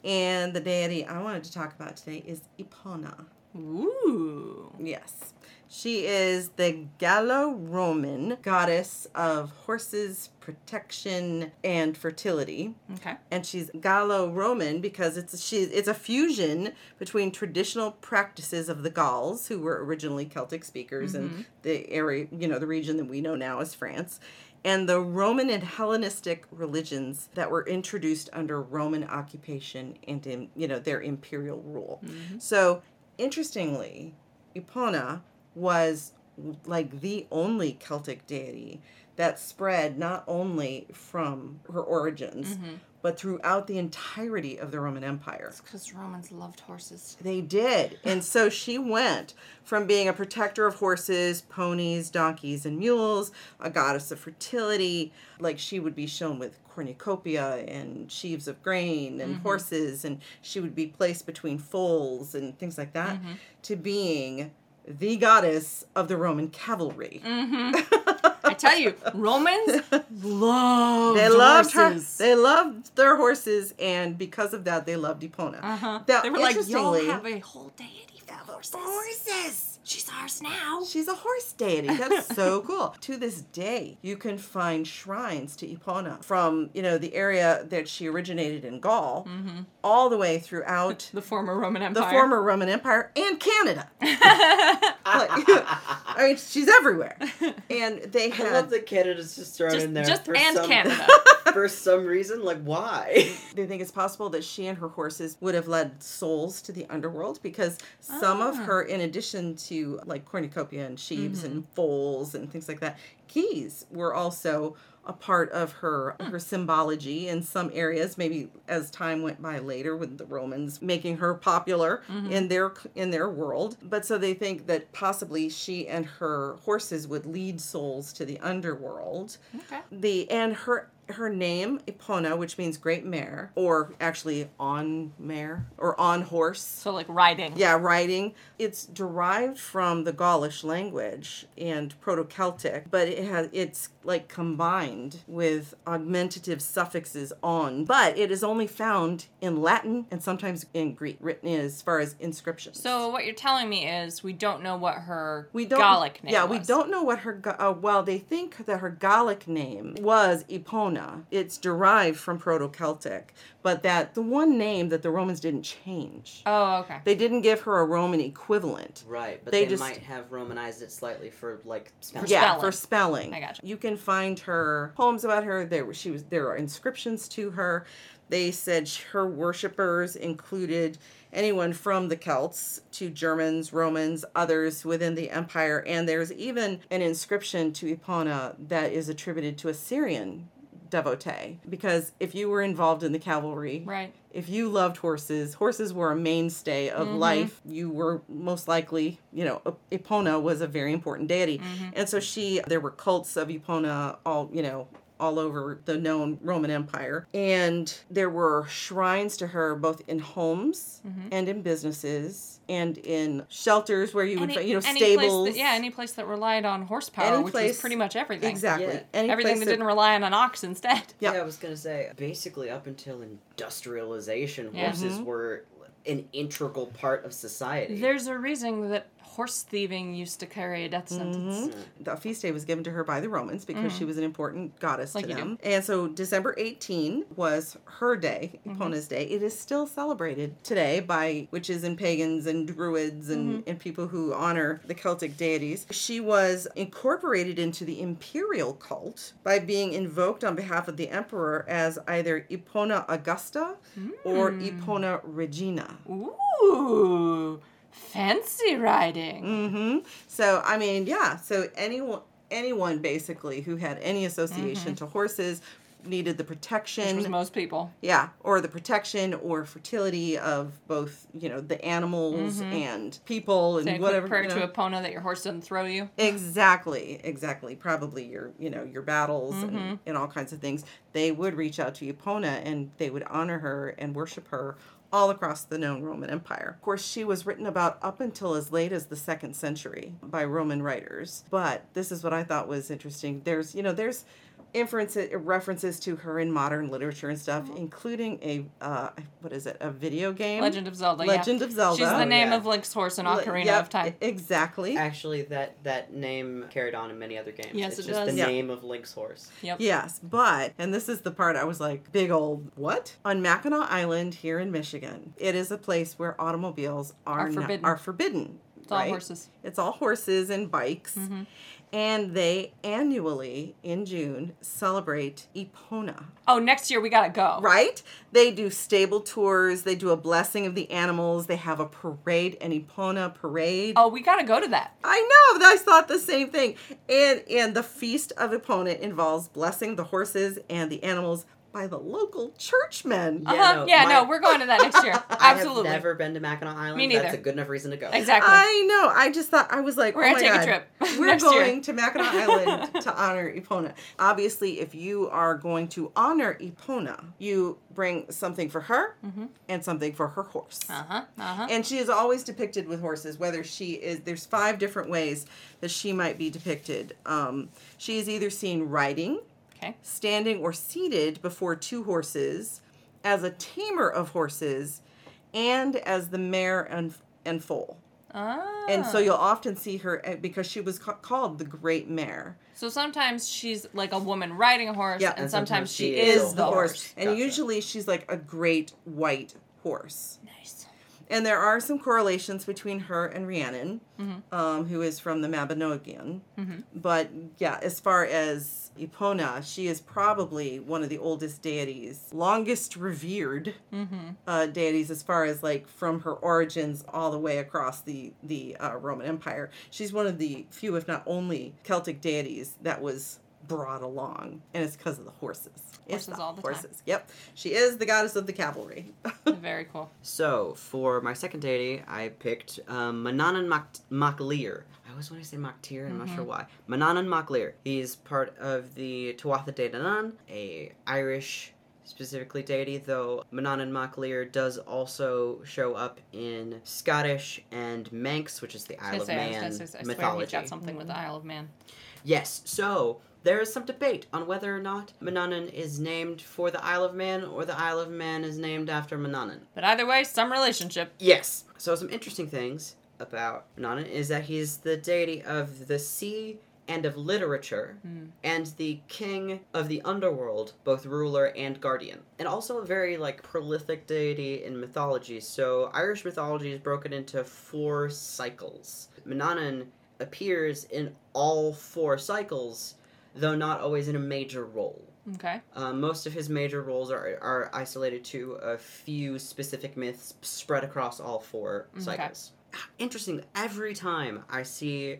Speaker 2: And the deity I wanted to talk about today is Epona.
Speaker 1: Ooh.
Speaker 2: Yes. She is the Gallo Roman goddess of horses, protection, and fertility.
Speaker 1: Okay.
Speaker 2: And she's Gallo Roman because it's she it's a fusion between traditional practices of the Gauls, who were originally Celtic speakers in mm-hmm. the area, you know, the region that we know now as France, and the Roman and Hellenistic religions that were introduced under Roman occupation and in you know their imperial rule. Mm-hmm. So interestingly, Epona was like the only Celtic deity that spread not only from her origins, mm-hmm. but throughout the entirety of the Roman Empire.
Speaker 1: Because Romans loved horses.
Speaker 2: They did. And so she went from being a protector of horses, ponies, donkeys, and mules, a goddess of fertility. Like she would be shown with cornucopia and sheaves of grain and mm-hmm. horses, and she would be placed between foals and things like that, mm-hmm. to being the goddess of the Roman cavalry. [LAUGHS]
Speaker 1: I tell you, Romans [LAUGHS] loved
Speaker 2: They loved
Speaker 1: horses.
Speaker 2: her. They loved their horses, and because of that, they loved Epona.
Speaker 1: Uh-huh.
Speaker 2: Now,
Speaker 1: They were like, y'all have a whole deity for horses.
Speaker 2: Horses.
Speaker 1: She's ours now.
Speaker 2: She's a horse deity. That's so [LAUGHS] cool. To this day, you can find shrines to Epona from, you know, the area that she originated in Gaul all the way throughout [LAUGHS]
Speaker 1: The former Roman Empire.
Speaker 2: the former Roman Empire and Canada. [LAUGHS] Like, I mean, she's everywhere. And they
Speaker 3: I
Speaker 2: had
Speaker 3: love that Canada's just thrown
Speaker 1: Just-
Speaker 3: in there
Speaker 1: just
Speaker 3: for
Speaker 1: and
Speaker 3: some,
Speaker 1: Canada.
Speaker 3: for some reason. Like why?
Speaker 2: they think it's possible that she and her horses would have led souls to the underworld because some of
Speaker 1: Ah.
Speaker 2: her, in addition to like cornucopia and sheaves and
Speaker 1: Mm-hmm.
Speaker 2: foals and things like that, keys were also a part of her her symbology in some areas maybe as time went by later with the romans making her popular
Speaker 1: Mm-hmm.
Speaker 2: in their in their world but so they think that possibly she and her horses would lead souls to the underworld
Speaker 1: Okay.
Speaker 2: the and her her name Epona, which means great mare, or actually on mare or on horse.
Speaker 1: So like riding.
Speaker 2: Yeah, riding. It's derived from the Gaulish language and Proto-Celtic, but it has it's like combined with augmentative suffixes on. But it is only found in Latin and sometimes in Greek, written as far as inscriptions.
Speaker 1: So what you're telling me is we don't know what her
Speaker 2: we don't
Speaker 1: Gallic name
Speaker 2: yeah we don't know what her uh, well they think that her gallic name was epona it's derived from proto-celtic but that the one name that the romans didn't change
Speaker 1: Oh, okay.
Speaker 2: they didn't give her a roman equivalent
Speaker 3: right, but
Speaker 2: They
Speaker 3: they,
Speaker 2: just-
Speaker 3: might have Romanized it slightly for like spelling.
Speaker 2: yeah
Speaker 1: spelling.
Speaker 2: for spelling
Speaker 1: I gotcha.
Speaker 2: you can find her poems about her there were- she was there are inscriptions to her they said her worshippers included anyone from the celts to germans romans others within the empire and there's even an inscription to epona that is attributed to a syrian devotee because if you were involved in the cavalry
Speaker 1: Right.
Speaker 2: if you loved horses, horses were a mainstay of mm-hmm. life. You were most likely, you know, Epona was a very important deity. Mm-hmm. And so she, there were cults of Epona all, you know, all over the known Roman Empire. And there were shrines to her both in homes mm-hmm. and in businesses and in shelters where you would, find, you know,
Speaker 1: any
Speaker 2: stables.
Speaker 1: Place that, yeah, any place that relied on horsepower,
Speaker 2: Any
Speaker 1: which
Speaker 2: place-
Speaker 1: was pretty much everything.
Speaker 2: Exactly.
Speaker 3: Yeah.
Speaker 2: Any
Speaker 1: Everything
Speaker 2: place
Speaker 1: that didn't rely on an ox instead. [LAUGHS]
Speaker 2: Yep.
Speaker 3: Yeah, I was gonna say basically up until industrialization,
Speaker 1: Yeah.
Speaker 3: horses
Speaker 2: Mm-hmm.
Speaker 3: were an integral part of society.
Speaker 1: There's a reason that horse thieving used to carry a death sentence.
Speaker 2: the feast day was given to her by the Romans because she was an important goddess
Speaker 1: Mm-hmm. Like
Speaker 2: to them. And so December 18 was her day,
Speaker 1: Mm-hmm.
Speaker 2: Day. It is still celebrated today by witches and pagans and druids and,
Speaker 1: Mm-hmm.
Speaker 2: and people who honor the Celtic deities. She was incorporated into the imperial cult by being invoked on behalf of the emperor as either Epona Augusta or
Speaker 1: Mm.
Speaker 2: Epona Regina.
Speaker 1: Ooh, fancy riding.
Speaker 2: hmm So I mean, yeah. So anyone, anyone basically who had any association to horses needed the
Speaker 1: Which
Speaker 2: protection.
Speaker 1: was most people.
Speaker 2: yeah, or the protection or fertility of both, you know, the animals and people and whatever.
Speaker 1: prayer
Speaker 2: you
Speaker 1: to
Speaker 2: know.
Speaker 1: a Epona that your horse doesn't throw you.
Speaker 2: Exactly, exactly. Probably your, you know, your battles
Speaker 1: Mm-hmm.
Speaker 2: and, and all kinds of things. They would reach out to Epona and they would honor her and worship her all across the known Roman Empire. Of course, she was written about up until as late as the second century by Roman writers. But this is what I thought was interesting. There's, you know, there's inferences references to her in modern literature and stuff including a uh what is it a video game
Speaker 1: Legend of Zelda.
Speaker 2: Legend
Speaker 1: yeah.
Speaker 2: of Zelda.
Speaker 1: She's the
Speaker 3: Oh,
Speaker 1: name
Speaker 3: yeah.
Speaker 1: of Link's horse in
Speaker 2: Le-
Speaker 1: Ocarina
Speaker 2: yep,
Speaker 1: of Time.
Speaker 2: exactly
Speaker 3: Actually, that that name carried on in many other games.
Speaker 1: Yes,
Speaker 3: it's
Speaker 1: it
Speaker 3: just
Speaker 1: does.
Speaker 3: the
Speaker 2: Yeah.
Speaker 3: name of Link's horse.
Speaker 1: Yep.
Speaker 2: Yes, but, and this is the part I was like, big old what? On Mackinac Island here in Michigan, it is a place where automobiles are,
Speaker 1: Are
Speaker 2: not-
Speaker 1: forbidden.
Speaker 2: are forbidden.
Speaker 1: It's all horses.
Speaker 2: It's all horses and bikes.
Speaker 1: Mhm.
Speaker 2: And they annually in June celebrate Epona.
Speaker 1: Oh, next year we gotta go.
Speaker 2: Right? They do stable tours, they do a blessing of the animals, they have a parade, an Epona parade.
Speaker 1: Oh, we gotta go to that.
Speaker 2: I know. I thought the same thing. And and the feast of Epona involves blessing the horses and the animals by the local churchmen.
Speaker 3: Yeah,
Speaker 1: Uh huh.
Speaker 3: no,
Speaker 1: yeah,
Speaker 3: my-
Speaker 1: no, we're going to that next year. [LAUGHS]
Speaker 3: I have never been to Mackinac Island.
Speaker 1: Me
Speaker 3: That's
Speaker 1: neither.
Speaker 3: a good enough reason to go.
Speaker 1: Exactly.
Speaker 2: I know. I just thought I was like,
Speaker 1: We're
Speaker 2: oh
Speaker 1: gonna
Speaker 2: my
Speaker 1: take a
Speaker 2: God.
Speaker 1: trip
Speaker 2: We're [LAUGHS]
Speaker 1: next year.
Speaker 2: going to Mackinac Island [LAUGHS] to honor Epona. Obviously, if you are going to honor Epona, you bring something for her and something for her horse.
Speaker 1: Uh huh. Uh huh.
Speaker 2: And she is always depicted with horses, whether she is, there's five different ways that she might be depicted. Um, she is either seen riding,
Speaker 1: Okay.
Speaker 2: standing, or seated before two horses, as a tamer of horses, and as the mare and, and foal.
Speaker 1: Ah.
Speaker 2: And so you'll often see her uh, because she was ca- called the Great Mare.
Speaker 1: So sometimes she's like a woman riding a horse,
Speaker 2: Yeah.
Speaker 1: and,
Speaker 3: And
Speaker 1: sometimes,
Speaker 3: sometimes
Speaker 1: she, is,
Speaker 3: is
Speaker 1: the horse.
Speaker 2: And
Speaker 3: Gotcha.
Speaker 2: usually she's like a great white horse.
Speaker 1: Nice.
Speaker 2: And there are some correlations between her and Rhiannon, um, who is from the Mabinogion. But yeah, as far as Epona, she is probably one of the oldest deities, longest revered uh, deities as far as like from her origins all the way across the the uh, Roman Empire. She's one of the few, if not only, Celtic deities that was brought along, and it's because of the horses. It's
Speaker 1: Horses all the time.
Speaker 2: horses. Yep, she is the goddess of the cavalry. [LAUGHS]
Speaker 1: Very cool.
Speaker 3: So, for my second deity, I picked um, Manannan Mac- Maclear. I always want to say Mactir, I'm not sure why. Manannan Maclear. He's part of the Tuatha De Danann, a Irish specifically deity, though Manannan Maclear does also show up in Scottish and Manx, which is the Isle of
Speaker 1: say,
Speaker 3: Man
Speaker 1: was say, I
Speaker 3: mythology.
Speaker 1: he's got something with the mm-hmm. Isle of Man.
Speaker 3: Yes, so there is some debate on whether or not Manannan is named for the Isle of Man or the Isle of Man is named after Manannan.
Speaker 1: But either way, some relationship.
Speaker 3: Yes. So some interesting things about Manannan is that he's the deity of the sea and of literature, and the king of the underworld, both ruler and guardian. And also a very like prolific deity in mythology. So Irish mythology is broken into four cycles. Manannan appears in all four cycles, though not always in a major role.
Speaker 1: Okay.
Speaker 3: Um, most of his major roles are, are isolated to a few specific myths spread across all four cycles.
Speaker 1: Okay.
Speaker 3: cycles. Interesting, every time I see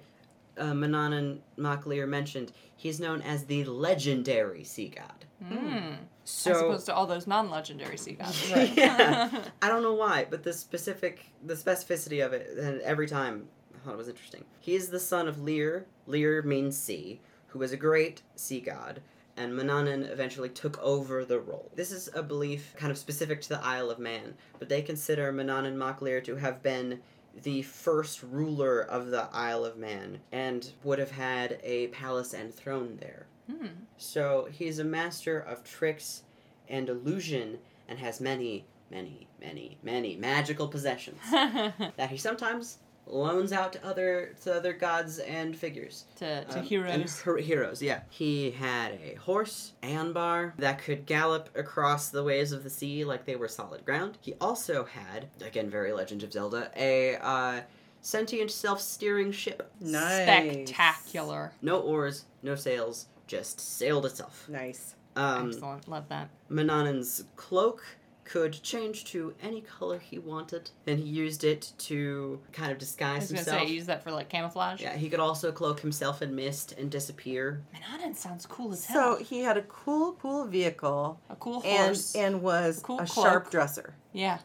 Speaker 3: uh, Manannan Maclear mentioned, he's known as the legendary sea god.
Speaker 1: Mm.
Speaker 3: So,
Speaker 1: As opposed to all those non-legendary sea gods. [LAUGHS]
Speaker 3: yeah. I don't know why, but the specific, the specificity of it, and every time I thought it was interesting. He is the son of Lear. Lear means sea, who was a great sea god, and Manannan eventually took over the role. This is a belief kind of specific to the Isle of Man, but they consider Manannan Maclear to have been the first ruler of the Isle of Man and would have had a palace and throne there.
Speaker 1: Hmm.
Speaker 3: So he's a master of tricks and illusion and has many, many, many, many magical possessions [LAUGHS] that he sometimes loans out to other to other gods and figures.
Speaker 1: to to
Speaker 3: Um,
Speaker 1: heroes.
Speaker 3: And her- heroes, yeah. He had a horse, Anbar, that could gallop across the waves of the sea like they were solid ground. He also had, again, very Legend of Zelda, a uh, sentient self-steering ship.
Speaker 2: nice.
Speaker 1: Spectacular.
Speaker 3: No oars, no sails, just sailed itself.
Speaker 2: Nice.
Speaker 3: Um,
Speaker 1: Excellent. Love that.
Speaker 3: Manannan's cloak could change to any color he wanted. and he used it to kind of disguise
Speaker 1: I
Speaker 3: disguise
Speaker 1: was gonna
Speaker 3: himself.
Speaker 1: say use that for like camouflage.
Speaker 3: yeah, he could also cloak himself in mist and disappear.
Speaker 1: Manannan sounds cool as hell.
Speaker 2: So he had a cool, cool vehicle
Speaker 1: a cool
Speaker 2: and
Speaker 1: horse.
Speaker 2: and was
Speaker 1: Cool
Speaker 2: a sharp dresser.
Speaker 1: yeah.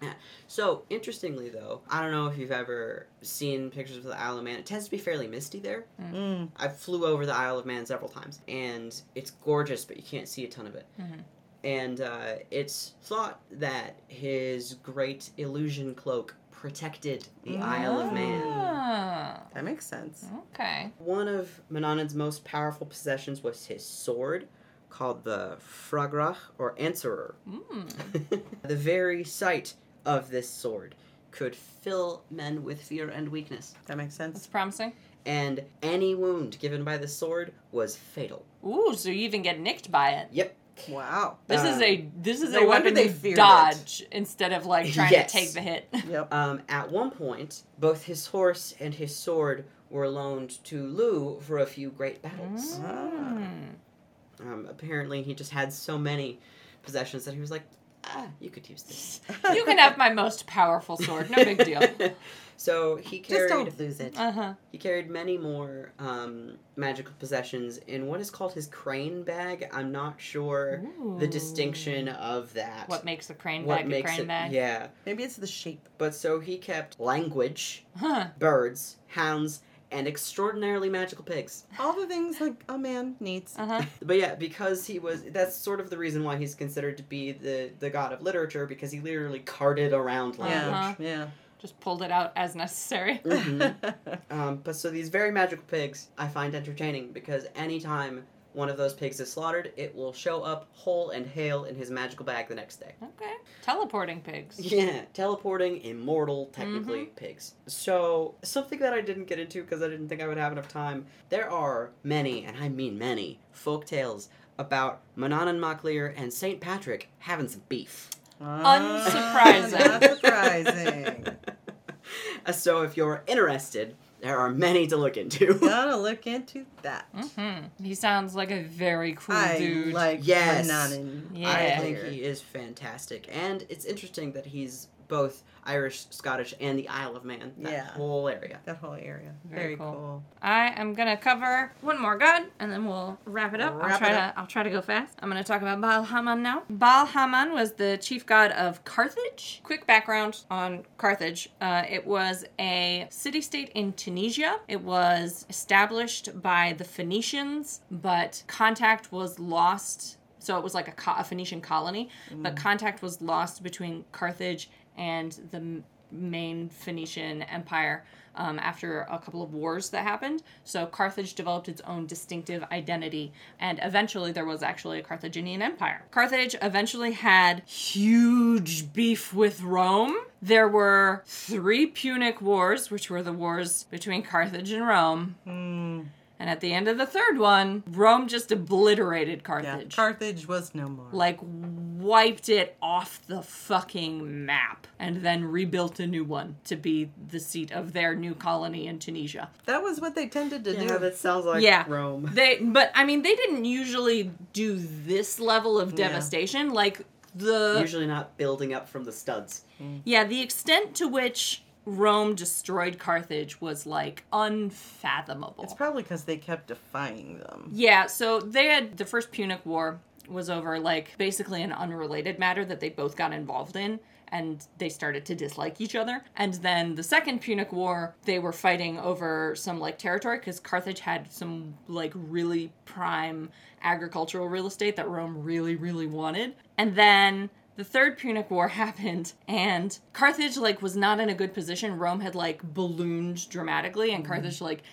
Speaker 3: So, interestingly though, I don't know if you've ever seen pictures of the Isle of Man. It tends to be fairly misty there.
Speaker 2: Mm.
Speaker 3: I flew over the Isle of Man several times, and it's gorgeous, but you can't see a ton of it.
Speaker 1: Mhm.
Speaker 3: And uh, it's thought that his great illusion cloak protected the Isle of Man.
Speaker 1: Ah,
Speaker 2: That makes sense.
Speaker 1: okay.
Speaker 3: One of Manannan's most powerful possessions was his sword, called the Fragarach or Answerer.
Speaker 1: Mm. [LAUGHS]
Speaker 3: the very sight of this sword could fill men with fear and weakness,
Speaker 2: That makes sense.
Speaker 1: That's
Speaker 2: sense.
Speaker 1: promising.
Speaker 3: and any wound given by the sword was fatal.
Speaker 1: Ooh, so you even get nicked by it.
Speaker 3: Yep.
Speaker 2: Wow.
Speaker 1: This is
Speaker 3: Um,
Speaker 1: a this is
Speaker 2: no
Speaker 1: a
Speaker 2: wonder
Speaker 1: weapon
Speaker 2: they
Speaker 1: you
Speaker 2: feared
Speaker 1: dodge instead of like trying
Speaker 3: Yes.
Speaker 1: to take the hit.
Speaker 2: Yep. [LAUGHS]
Speaker 3: Um, at one point, both his horse and his sword were loaned to Lugh for a few great battles.
Speaker 1: Mm.
Speaker 3: Um, apparently, he just had so many possessions that he was like, ah, you could use this.
Speaker 1: You can have my most powerful sword, no big deal. [LAUGHS]
Speaker 3: so he carried.
Speaker 2: Just
Speaker 3: carried
Speaker 2: don't lose it.
Speaker 1: Uh huh.
Speaker 3: he carried many more um, magical possessions in what is called his crane bag. I'm not sure the distinction of that.
Speaker 1: What makes a crane
Speaker 3: What
Speaker 1: bag a
Speaker 3: makes
Speaker 1: crane
Speaker 3: it?
Speaker 1: bag?
Speaker 3: Yeah,
Speaker 2: Maybe it's the shape.
Speaker 3: but so he kept language,
Speaker 1: Huh.
Speaker 3: birds, hounds, and extraordinarily magical pigs.
Speaker 2: All the things like a man needs.
Speaker 1: Uh huh. [LAUGHS]
Speaker 3: But yeah, because he was that's sort of the reason why he's considered to be the the god of literature because he literally carted around language.
Speaker 1: Uh-huh.
Speaker 2: Yeah.
Speaker 1: Just pulled it out as necessary.
Speaker 3: Mhm. [LAUGHS] Um, but so these very magical pigs I find entertaining because anytime one of those pigs is slaughtered, it will show up whole and hale in his magical bag the next day.
Speaker 1: Okay. Teleporting pigs. [LAUGHS]
Speaker 3: Yeah, teleporting, immortal, technically, pigs. So, something that I didn't get into because I didn't think I would have enough time. There are many, and I mean many, folk tales about Manannan Maclear and St. Patrick having some beef.
Speaker 1: Unsurprising.
Speaker 2: Ah, Not surprising. [LAUGHS]
Speaker 3: Uh, so, if you're interested, there are many to look into. [LAUGHS]
Speaker 2: Gotta look into that.
Speaker 1: hmm He sounds like a very cool
Speaker 2: I
Speaker 1: dude.
Speaker 2: like
Speaker 3: Yes.
Speaker 2: Manannan.
Speaker 1: Yeah.
Speaker 3: I think he is fantastic. And it's interesting that he's both Irish, Scottish, and the Isle of Man. That
Speaker 2: Yeah.
Speaker 3: whole area.
Speaker 2: That whole area.
Speaker 1: Very
Speaker 2: Very,
Speaker 1: cool.
Speaker 2: cool.
Speaker 1: I am gonna cover one more god, and then we'll wrap it up. I'll try
Speaker 2: it
Speaker 1: to. I'll try to go fast. I'm gonna talk about Baal Haman now. Baal Haman was the chief god of Carthage. Quick background on Carthage: uh, it was a city-state in Tunisia. It was established by the Phoenicians, but contact was lost. So it was like a, co- a Phoenician colony, but contact was lost between Carthage and the main Phoenician empire um, after a couple of wars that happened. So Carthage developed its own distinctive identity, and eventually there was actually a Carthaginian empire. Carthage eventually had huge beef with Rome. There were three Punic Wars, which were the wars between Carthage and Rome.
Speaker 2: Hmm.
Speaker 1: And at the end of the third one, Rome just obliterated Carthage.
Speaker 2: Yeah.
Speaker 1: Carthage.
Speaker 2: Carthage was no more.
Speaker 1: like wiped it off the fucking map and then rebuilt a new one to be the seat of their new colony in Tunisia.
Speaker 2: that was what they tended to do.
Speaker 3: Yeah, that sounds like
Speaker 1: Yeah.
Speaker 3: Rome.
Speaker 1: They but I mean they didn't usually do this level of
Speaker 2: Yeah.
Speaker 1: devastation like the
Speaker 3: Usually not building up from the studs.
Speaker 1: Yeah, the extent to which Rome destroyed Carthage was like unfathomable.
Speaker 2: It's probably because they kept defying them.
Speaker 1: Yeah, so they had the first Punic War was over like basically an unrelated matter that they both got involved in and they started to dislike each other. And then the second Punic War, they were fighting over some like territory cuz Carthage had some like really prime agricultural real estate that Rome really really wanted. And then the third Punic War [LAUGHS] happened, and Carthage like was not in a good position. Rome had like ballooned dramatically, and mm-hmm. Carthage like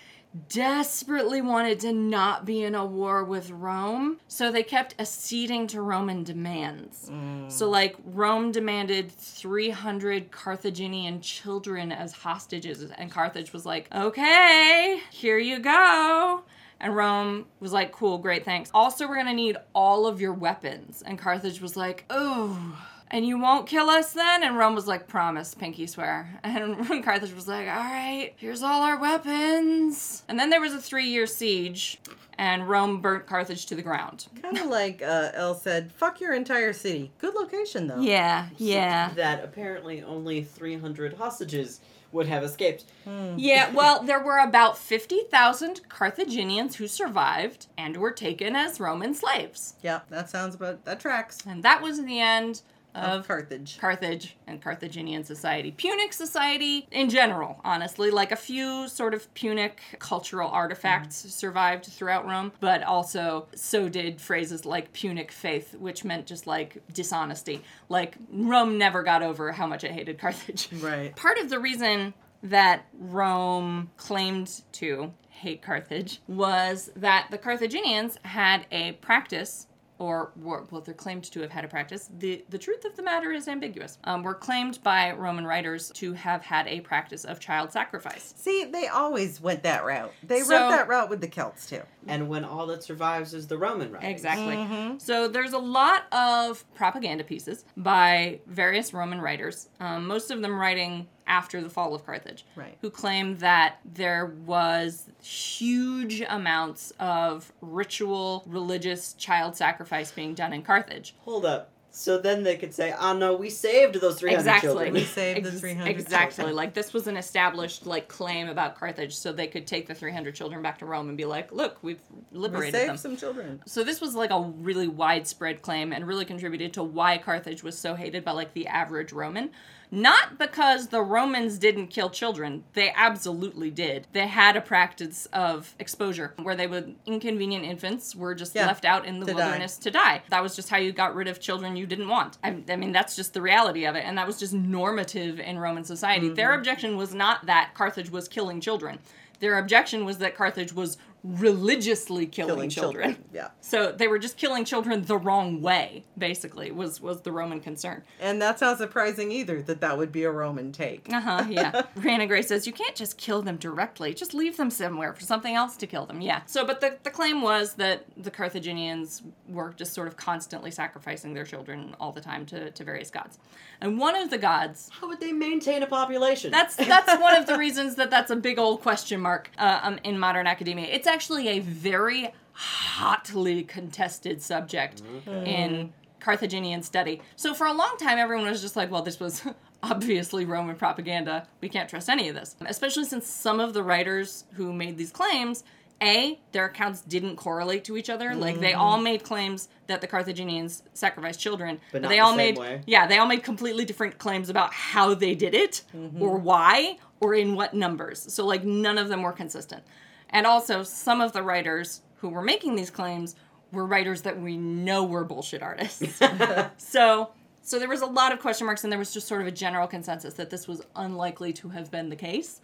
Speaker 1: desperately wanted to not be in a war with Rome, so they kept acceding to Roman demands. Mm. So, like, Rome demanded 300 Carthaginian children as hostages, and Carthage was like, okay, here you go. And Rome was like, cool, great, thanks. Also, we're gonna need all of your weapons. And Carthage was like, oh. And you won't kill us then? And Rome was like, promise, pinky swear. [LAUGHS] And [LAUGHS] Carthage was like, all right, here's all our weapons. And then there was a three year siege, and Rome burnt Carthage to the ground.
Speaker 2: Kind of [LAUGHS] like uh, El said, fuck your entire city. Good location, though.
Speaker 1: Yeah, yeah.
Speaker 3: That apparently only 300 hostages would have escaped. Hmm.
Speaker 1: Yeah, well, there were about 50,000 Carthaginians who survived and were taken as Roman slaves.
Speaker 2: Yeah, that sounds about, that tracks.
Speaker 1: And that was the end
Speaker 2: Of
Speaker 1: of
Speaker 2: Carthage.
Speaker 1: Carthage and Carthaginian society. Punic society in general, honestly, like a few sort of Punic cultural artifacts mm. survived throughout Rome, but also so did phrases like Punic faith, which meant just like dishonesty. Like Rome never got over how much it hated Carthage.
Speaker 2: Right.
Speaker 1: Part of the reason that Rome claimed to hate Carthage was that the Carthaginians had a practice or were, well, they're claimed to have had a practice. The, the truth of the matter is ambiguous. Um, were claimed by Roman writers to have had a practice of child sacrifice.
Speaker 2: See, they always went that route. They
Speaker 1: So-
Speaker 2: went that route with the Celts too.
Speaker 3: And when all that survives is the Roman writings.
Speaker 1: Exactly.
Speaker 2: Mm-hmm.
Speaker 1: So there's a lot of propaganda pieces by various Roman writers, um, most of them writing after the fall of Carthage,
Speaker 2: Right.
Speaker 1: who claimed that there was huge amounts of ritual, religious child sacrifice being done in Carthage.
Speaker 3: Hold up. So then they could say, "Oh no, we saved those 300
Speaker 1: exactly.
Speaker 3: children."
Speaker 2: We saved the 300
Speaker 1: Exactly.
Speaker 2: children.
Speaker 1: Like this was an established like claim about Carthage, so they could take the 300 children back to Rome and be like, "Look, we've
Speaker 2: We
Speaker 1: liberated
Speaker 2: saved
Speaker 1: them."
Speaker 2: some children.
Speaker 1: So this was like a really widespread claim and really contributed to why Carthage was so hated by like the average Roman. Not because the Romans didn't kill children. They absolutely did. They had a practice of exposure where they would inconvenient infants were just
Speaker 2: Yeah,
Speaker 1: left out in the
Speaker 2: to die.
Speaker 1: wilderness to die. That was just how you got rid of children you didn't want. I, I mean, that's just the reality of it. And that was just normative in Roman society.
Speaker 2: Mm-hmm.
Speaker 1: Their objection was not that Carthage was killing children. Their objection was that Carthage was religiously killing,
Speaker 2: Killing
Speaker 1: children.
Speaker 2: children. [LAUGHS] Yeah.
Speaker 1: So they were just killing children the wrong way, basically, was was the Roman concern.
Speaker 2: And that's not surprising either that that would be a Roman take.
Speaker 1: Uh-huh, [LAUGHS] yeah. Rana Gray says you can't just kill them directly. Just leave them somewhere for something else to kill them. Yeah. So but the, the claim was that the Carthaginians were just sort of constantly sacrificing their children all the time to, to various gods. And one of the gods
Speaker 3: How would they maintain a population?
Speaker 1: That's that's [LAUGHS] one of the reasons that that's a big old question mark uh, um, in modern academia. It's actually a very hotly contested subject in Carthaginian study. So for a long time, everyone was just like, "Well, this was [LAUGHS] obviously Roman propaganda. We can't trust any of this." Especially since some of the writers who made these claims. A, their accounts didn't correlate to each other. Like they mm-hmm. all made claims that the Carthaginians sacrificed children,
Speaker 3: But not
Speaker 1: they
Speaker 3: the
Speaker 1: all
Speaker 3: same
Speaker 1: made
Speaker 3: way.
Speaker 1: yeah, they all made completely different claims about how they did it mm-hmm. or why or in what numbers. So like none of them were consistent. And also some of the writers who were making these claims were writers that we know were bullshit artists. [LAUGHS] so so there was a lot of question marks and there was just sort of a general consensus that this was unlikely to have been the case.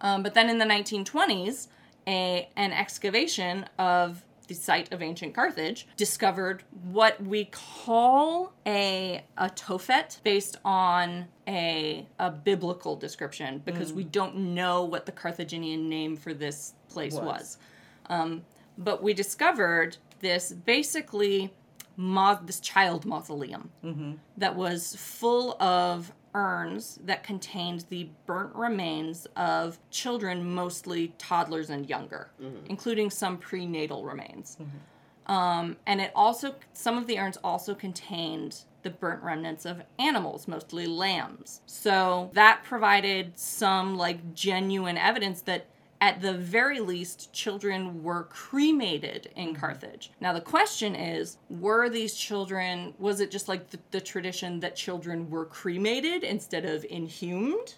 Speaker 1: Um, but then in the 1920s, a an excavation of the site of ancient Carthage discovered what we call a a Tophet based on a a biblical description because we don't know what the Carthaginian name for this place
Speaker 2: Was.
Speaker 1: was. Um, but we discovered this basically mo- this child mausoleum that was full of urns that contained the burnt remains of children, mostly toddlers and younger, including some prenatal remains. Um, and it also, some of the urns also contained the burnt remnants of animals, mostly lambs. So that provided some like genuine evidence that at the very least, children were cremated in Carthage. Now, the question is were these children, was it just like the, the tradition that children were cremated instead of inhumed?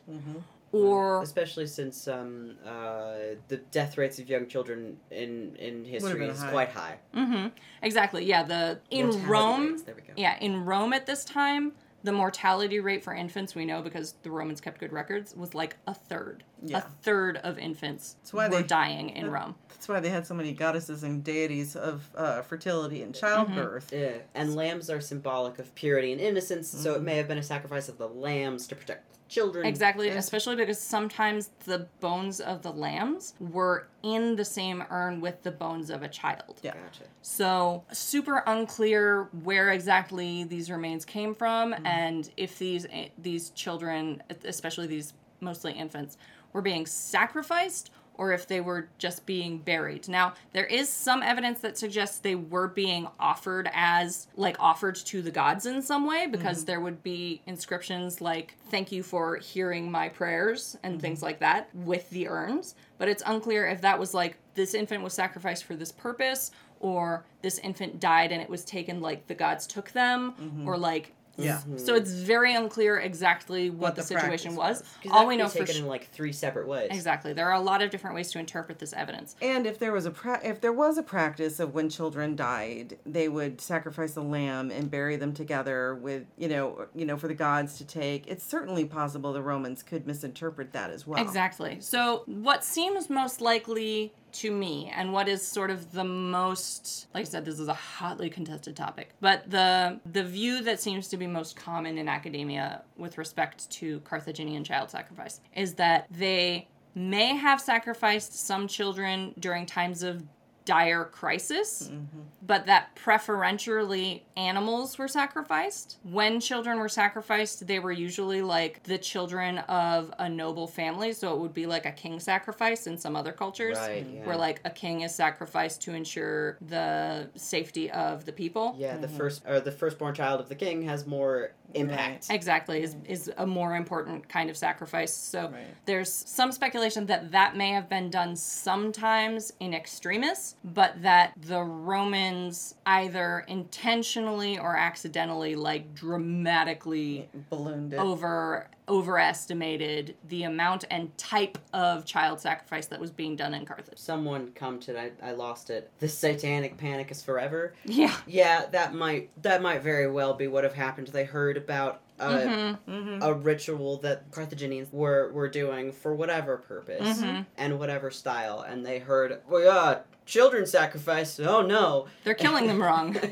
Speaker 1: Or
Speaker 3: especially since um, uh, the death rates of young children in in history is
Speaker 2: high.
Speaker 3: quite high.
Speaker 1: Mm-hmm. Exactly. Yeah. The in
Speaker 3: Mortality
Speaker 1: Rome.
Speaker 3: rates, there we go.
Speaker 1: Yeah, in Rome at this time, the mortality rate for infants we know because the Romans kept good records was like a third.
Speaker 2: Yeah.
Speaker 1: A third of infants
Speaker 2: why
Speaker 1: were
Speaker 2: they-
Speaker 1: dying in Rome.
Speaker 2: That's why they had so many goddesses and deities of uh, fertility and childbirth.
Speaker 3: Yeah, and lambs are symbolic of purity and innocence, so it may have been a sacrifice of the lambs to protect children.
Speaker 1: Exactly,
Speaker 2: And-
Speaker 1: especially because sometimes the bones of the lambs were in the same urn with the bones of a child.
Speaker 2: Yeah.
Speaker 3: Gotcha.
Speaker 1: So, super unclear where exactly these remains came from and if these eh, these children, especially these mostly infants, were being sacrificed or if they were just being buried. Now, there is some evidence that suggests they were being offered as like offered to the gods in some way because mm-hmm. there would be inscriptions like thank you for hearing my prayers and things mm-hmm. like that with the urns, but it's unclear if that was like this infant was sacrificed for this purpose or this infant died and it was taken like the gods took them mm-hmm. or like
Speaker 2: Yeah. Mm-hmm.
Speaker 1: so it's very unclear exactly what,
Speaker 2: What
Speaker 1: the,
Speaker 2: the
Speaker 1: situation
Speaker 2: was.
Speaker 1: was.
Speaker 3: 'Cause
Speaker 1: All
Speaker 3: that
Speaker 1: we know
Speaker 3: be
Speaker 1: for
Speaker 3: taken
Speaker 1: sure
Speaker 3: in like three separate ways.
Speaker 1: Exactly. There are a lot of different ways to interpret this evidence.
Speaker 2: And if there was a pra- if there was a practice of when children died, they would sacrifice a lamb and bury them together with you know you know for the gods to take. It's certainly possible the Romans could misinterpret that as well.
Speaker 1: Exactly. So, what seems most likely to me and what is sort of the most like I said this is a hotly contested topic but the the view that seems to be most common in academia with respect to Carthaginian child sacrifice is that they may have sacrificed some children during times of dire crisis, mm-hmm. but that preferentially animals were sacrificed. When children were sacrificed, they were usually like the children of a noble family, so it would be like a king sacrifice in some other cultures.
Speaker 3: Right, mm-hmm. yeah.
Speaker 1: Where like a king is sacrificed to ensure the safety of the people.
Speaker 3: Yeah, the mm-hmm. first or the firstborn child of the king has more impact.
Speaker 1: Exactly, is, is a more important kind of sacrifice. So
Speaker 2: Right.
Speaker 1: there's some speculation that that may have been done sometimes in extremis, but that the Romans either intentionally or accidentally, like dramatically
Speaker 2: Ballooned it.
Speaker 1: over overestimated the amount and type of child sacrifice that was being done in Carthage.
Speaker 3: Someone commented, I, I lost it. The satanic panic is forever.
Speaker 1: Yeah.
Speaker 3: Yeah, that might that might very well be what have happened. They heard about a,
Speaker 1: Mm-hmm.
Speaker 2: Mm-hmm.
Speaker 3: a ritual that Carthaginians were were doing for whatever purpose
Speaker 1: Mm-hmm.
Speaker 3: and whatever style, and they heard, well, yeah, children sacrifice. Oh no.
Speaker 1: They're killing them wrong. [LAUGHS]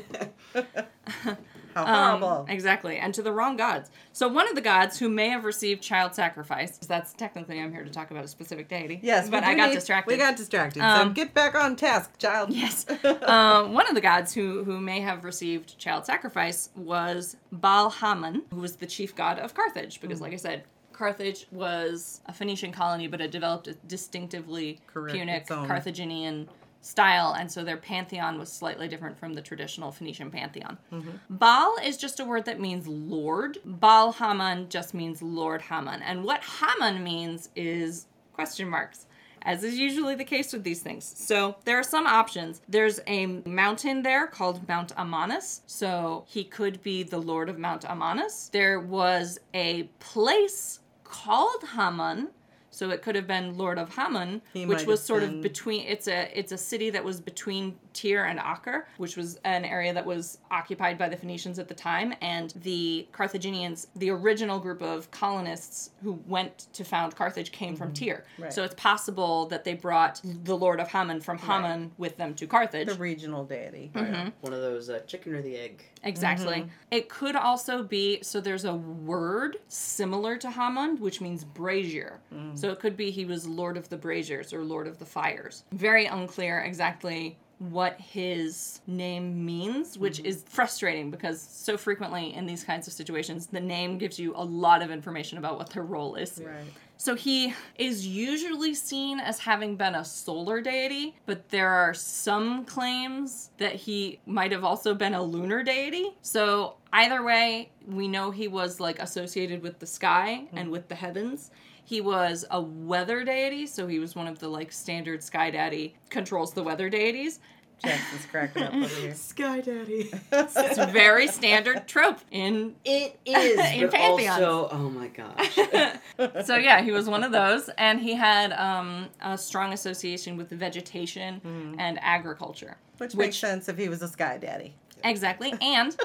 Speaker 1: [LAUGHS]
Speaker 2: How
Speaker 1: Um, exactly, and to the wrong gods. So one of the gods who may have received child sacrifice, 'cause that's technically I'm here to talk about a specific deity.
Speaker 2: yes,
Speaker 1: but I got
Speaker 2: need-
Speaker 1: distracted.
Speaker 2: We got distracted. so
Speaker 1: Um,
Speaker 2: get back on task, child.
Speaker 1: Yes. [LAUGHS] um, one of the gods who, who may have received child sacrifice was Baal Haman, who was the chief god of Carthage. Because, like I said, Carthage was a Phoenician colony, but it developed a distinctively
Speaker 2: Correct,
Speaker 1: Punic. Carthaginian style, and so their pantheon was slightly different from the traditional Phoenician pantheon. Mm-hmm. Baal is just a word that means Lord. Baal Haman just means Lord Haman. And what Haman means is question marks as is usually the case with these things. So there are some options. There's a mountain there called Mount Amanus. So he could be the Lord of Mount Amanus. There was a place called Haman. So it could have been Lord of Haman,
Speaker 2: He
Speaker 1: which was sort
Speaker 2: been-
Speaker 1: of between. It's a it's a city that was between Tyre and Acre, which was an area that was occupied by the Phoenicians at the time, and the Carthaginians, the original group of colonists who went to found Carthage, came from Tyre.
Speaker 2: Mm-hmm. Right.
Speaker 1: So it's possible that they brought the Lord of Haman from Haman with them to Carthage.
Speaker 2: The regional deity.
Speaker 1: Mm-hmm.
Speaker 3: One of those uh, chicken or the egg.
Speaker 1: Exactly.
Speaker 2: Mm-hmm.
Speaker 1: It could also be so there's a word similar to Haman, which means brazier.
Speaker 2: Mm.
Speaker 1: So it could be he was Lord of the Braziers or Lord of the Fires. Very unclear exactly what his name means, which
Speaker 2: Mm-hmm.
Speaker 1: is frustrating because so frequently in these kinds of situations, the name gives you a lot of information about what their role is.
Speaker 2: Right.
Speaker 1: So he is usually seen as having been a solar deity, but there are some claims that he might have also been a lunar deity. So either way, we know he was like associated with the sky and with the heavens. He was a weather deity, so he was one of the like standard sky daddy controls the weather deities.
Speaker 2: Jackson's cracking up over here. [LAUGHS]
Speaker 3: Sky Daddy.
Speaker 1: It's a very standard trope in
Speaker 3: It is, [LAUGHS]
Speaker 1: In
Speaker 3: but
Speaker 1: pantheons.
Speaker 3: also, oh my gosh. [LAUGHS]
Speaker 1: so yeah, he was one of those, and he had um, a strong association with vegetation and agriculture.
Speaker 2: Which makes sense if he was a sky daddy.
Speaker 1: Exactly, and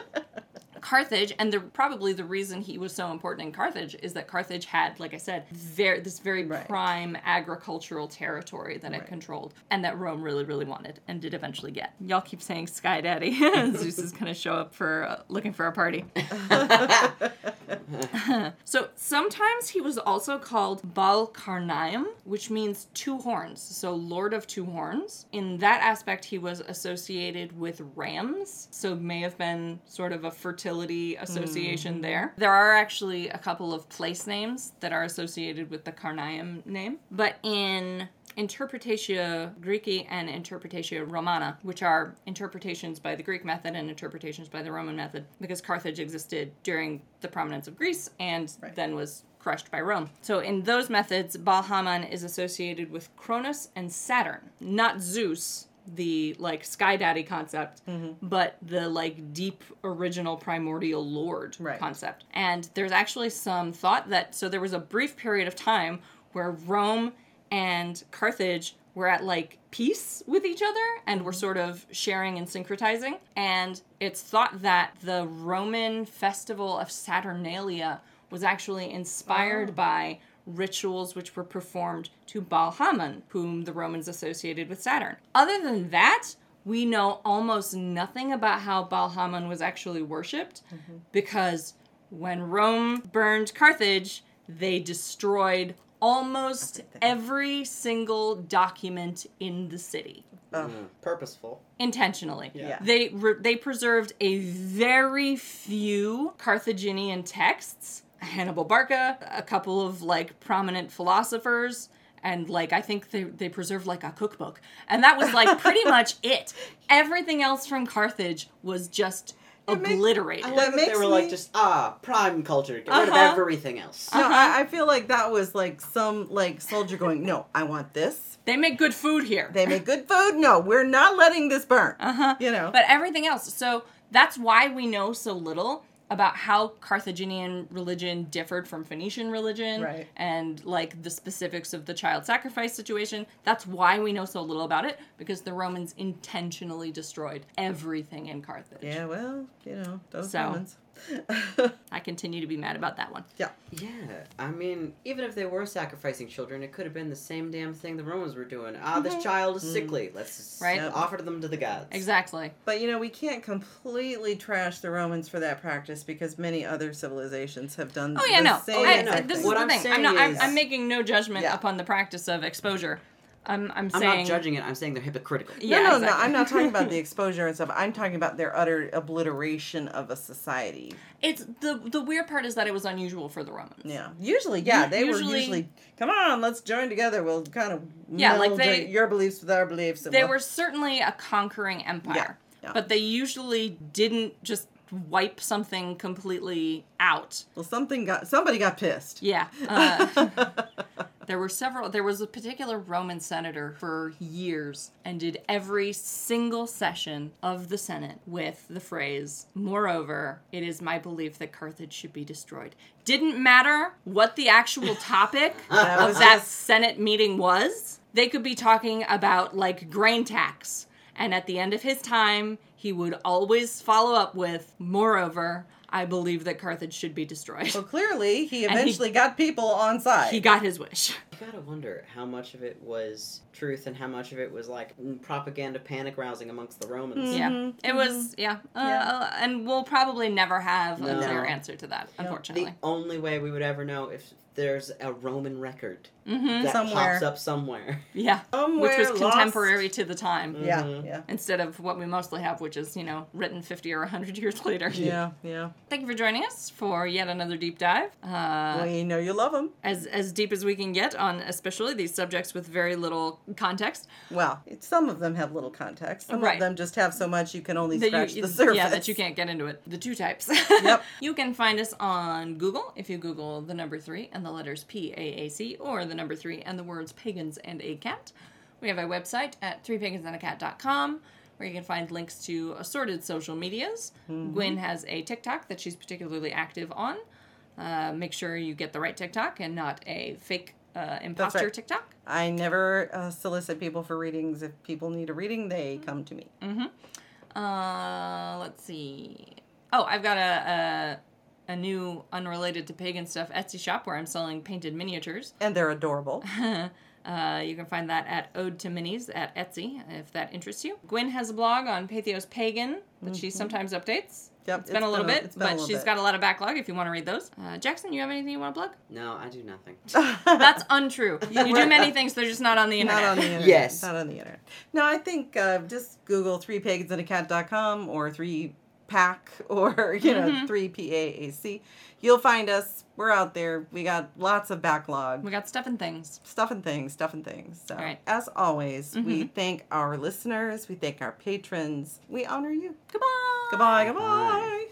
Speaker 1: Carthage, and the probably the reason he was so important in Carthage is that Carthage had, like I said, very this very
Speaker 2: Right.
Speaker 1: prime agricultural territory that it controlled, and that Rome really, really wanted and did eventually get. Y'all keep saying Sky Daddy. [LAUGHS] Zeus is gonna show up for uh, looking for a party. [LAUGHS] [LAUGHS] [LAUGHS] So sometimes he was also called Baal Karnaim, which means two horns. So Lord of Two Horns. In that aspect, he was associated with rams. So may have been sort of a fertility association mm-hmm. there. There are actually a couple of place names that are associated with the Karnaim name. But in Interpretatio Graeci and Interpretatio Romana, which are interpretations by the Greek method and interpretations by the Roman method, because Carthage existed during the prominence of Greece and
Speaker 2: Right.
Speaker 1: then was crushed by Rome. So in those methods, Baal Haman is associated with Cronus and Saturn, not Zeus. The like sky daddy concept, mm-hmm. but the like deep original primordial lord
Speaker 2: Right.
Speaker 1: concept. And there's actually some thought that so there was a brief period of time where Rome and Carthage were at like peace with each other and were sort of sharing and syncretizing. And it's thought that the Roman festival of Saturnalia was actually inspired
Speaker 2: Oh.
Speaker 1: by rituals which were performed to Baal Haman, whom the Romans associated with Saturn. Other than that, we know almost nothing about how Baal Haman was actually worshipped mm-hmm. because when Rome burned Carthage, they destroyed almost every single document in the city
Speaker 3: Mm, purposeful.
Speaker 1: intentionally.
Speaker 2: Yeah.
Speaker 1: They re- they preserved a very few Carthaginian texts. Hannibal Barca, a couple of like prominent philosophers, and like I think they they preserved like a cookbook, and that was like pretty [LAUGHS] much it. Everything else from Carthage was just
Speaker 2: makes-
Speaker 1: obliterated.
Speaker 3: I
Speaker 2: That
Speaker 3: like that they
Speaker 2: makes
Speaker 3: were like just ah prime culture. Get rid of
Speaker 1: Uh-huh.
Speaker 3: everything else.
Speaker 2: No,
Speaker 1: Uh-huh.
Speaker 2: I, I feel like that was like some like soldier going, no, I want this.
Speaker 1: they make good food here.
Speaker 2: They make good food. No, we're not letting this burn.
Speaker 1: Uh-huh.
Speaker 2: You know.
Speaker 1: But everything else. So that's why we know so little about how Carthaginian religion differed from Phoenician religion
Speaker 2: Right.
Speaker 1: and like the specifics of the child sacrifice situation. That's why we know so little about it because the Romans intentionally destroyed everything in Carthage.
Speaker 2: yeah, well, you know, those
Speaker 1: So.
Speaker 2: Romans. [LAUGHS]
Speaker 1: I continue to be mad about that one.
Speaker 2: yeah.
Speaker 3: Yeah, I mean, even if they were sacrificing children, it could have been the same damn thing the Romans were doing. Ah, this child is sickly. Let's
Speaker 1: Mm-hmm. Right.
Speaker 3: right. offer them to the gods.
Speaker 1: Exactly.
Speaker 2: But you know, we can't completely trash the Romans for that practice because many other civilizations have done.
Speaker 1: Oh yeah,
Speaker 2: the
Speaker 1: no.
Speaker 2: Same
Speaker 1: I,
Speaker 3: yeah, no.
Speaker 1: I- this is
Speaker 3: What
Speaker 1: the
Speaker 3: I'm
Speaker 1: thing. I'm
Speaker 3: saying
Speaker 1: not. I'm, I'm making no judgment
Speaker 2: Yeah.
Speaker 1: upon the practice of exposure. I'm. I'm
Speaker 3: I'm
Speaker 1: saying.
Speaker 3: not judging it. I'm saying they're hypocritical.
Speaker 1: Yeah,
Speaker 2: no, no,
Speaker 1: exactly.
Speaker 2: no. I'm not talking about the [LAUGHS] exposure and stuff. I'm talking about their utter obliteration of a society.
Speaker 1: It's the the weird part is that it was unusual for the Romans.
Speaker 2: Yeah. Usually, yeah, they
Speaker 1: usually-
Speaker 2: were usually. Come on, let's join together. We'll kind of
Speaker 1: Yeah, like they-
Speaker 2: your beliefs with our beliefs. and
Speaker 1: They
Speaker 2: we'll-
Speaker 1: were certainly a conquering empire,
Speaker 2: yeah.
Speaker 1: but they usually didn't just wipe something completely out.
Speaker 2: Well, something got somebody got pissed.
Speaker 1: Yeah. [LAUGHS] Uh, there were several. There was a particular Roman senator for years and did every single session of the Senate with the phrase, Moreover, it is my belief that Carthage should be destroyed. Didn't matter what the actual [LAUGHS] topic of that Senate meeting was. They could be talking about like grain tax. And at the end of his time, he would always follow up with, Moreover, I believe that Carthage should be destroyed.
Speaker 2: Well, clearly, he [LAUGHS]
Speaker 1: he-
Speaker 2: eventually got people on side.
Speaker 1: He got his wish.
Speaker 3: You gotta wonder how much of it was truth and how much of it was like propaganda panic rousing amongst the Romans.
Speaker 1: Yeah,
Speaker 2: Mhm,
Speaker 1: it was. Yeah, uh,
Speaker 2: Yeah.
Speaker 1: uh, and we'll probably never have a
Speaker 3: No.
Speaker 1: clear answer to that, unfortunately.
Speaker 3: The only way we would ever know if there's a Roman record
Speaker 1: hmm
Speaker 3: that
Speaker 2: Somewhere.
Speaker 3: pops up somewhere. [LAUGHS]
Speaker 1: Yeah,
Speaker 2: Somewhere
Speaker 1: which was
Speaker 2: lost.
Speaker 1: contemporary to the time,
Speaker 2: Yeah,
Speaker 3: Mhm.
Speaker 2: yeah,
Speaker 1: instead of what we mostly have, which is you know written fifty or hundred years [LAUGHS] later.
Speaker 2: yeah, yeah.
Speaker 1: Thank you for joining us for yet another deep dive. Uh,
Speaker 2: we know you love them
Speaker 1: as as deep as we can get on, especially these subjects with very little context.
Speaker 2: Well, some of them have little context. Some
Speaker 1: Right.
Speaker 2: of them just have so much you can only
Speaker 1: that
Speaker 2: scratch
Speaker 1: you,
Speaker 2: the surface.
Speaker 1: Yeah, that you can't get into it. The two types.
Speaker 2: Yep. [LAUGHS]
Speaker 1: you can find us on Google if you Google the number three and the letters P A A C or the number three and the words pagans and a cat. We have a website at threepagansandacat.com where you can find links to assorted social medias.
Speaker 2: Mm-hmm.
Speaker 1: Gwen has a TikTok that she's particularly active on. Uh, make sure you get the right TikTok and not a fake uh, imposter
Speaker 2: right.
Speaker 1: TikTok.
Speaker 2: I never uh, solicit people for readings. If people need a reading,
Speaker 1: Mm-hmm.
Speaker 2: they come to me.
Speaker 1: Uh, let's see. Oh, I've got a, a a new unrelated to pagan stuff Etsy shop where I'm selling painted miniatures.
Speaker 2: And they're adorable. [LAUGHS]
Speaker 1: Uh, you can find that at Ode to Minis at Etsy if that interests you. Gwen has a blog on Patheos Pagan that she sometimes updates.
Speaker 2: Yep,
Speaker 1: It's been a little bit,
Speaker 2: been a
Speaker 1: but
Speaker 2: little
Speaker 1: she's
Speaker 2: bit.
Speaker 1: got a lot of backlog if you want to read those. Uh, Jackson, you have anything you want to plug?
Speaker 3: No, I do nothing. [LAUGHS] [LAUGHS]
Speaker 1: That's untrue. You do many things, they're just not on the internet.
Speaker 2: Not on the internet.
Speaker 3: Yes.
Speaker 2: Not on the internet. No, I think uh, just Google three pagans and a cat.com or three pack [LAUGHS] or, you know,
Speaker 1: Mhm.
Speaker 2: three P A A C. You'll find us. We're out there. We got lots of backlog.
Speaker 1: we got stuff and things.
Speaker 2: Stuff and things, stuff and things. So,
Speaker 1: All right.
Speaker 2: as always, we
Speaker 1: Mhm.
Speaker 2: thank our listeners. We thank our patrons. We honor you.
Speaker 1: Goodbye.
Speaker 2: Goodbye. Goodbye.
Speaker 3: Bye.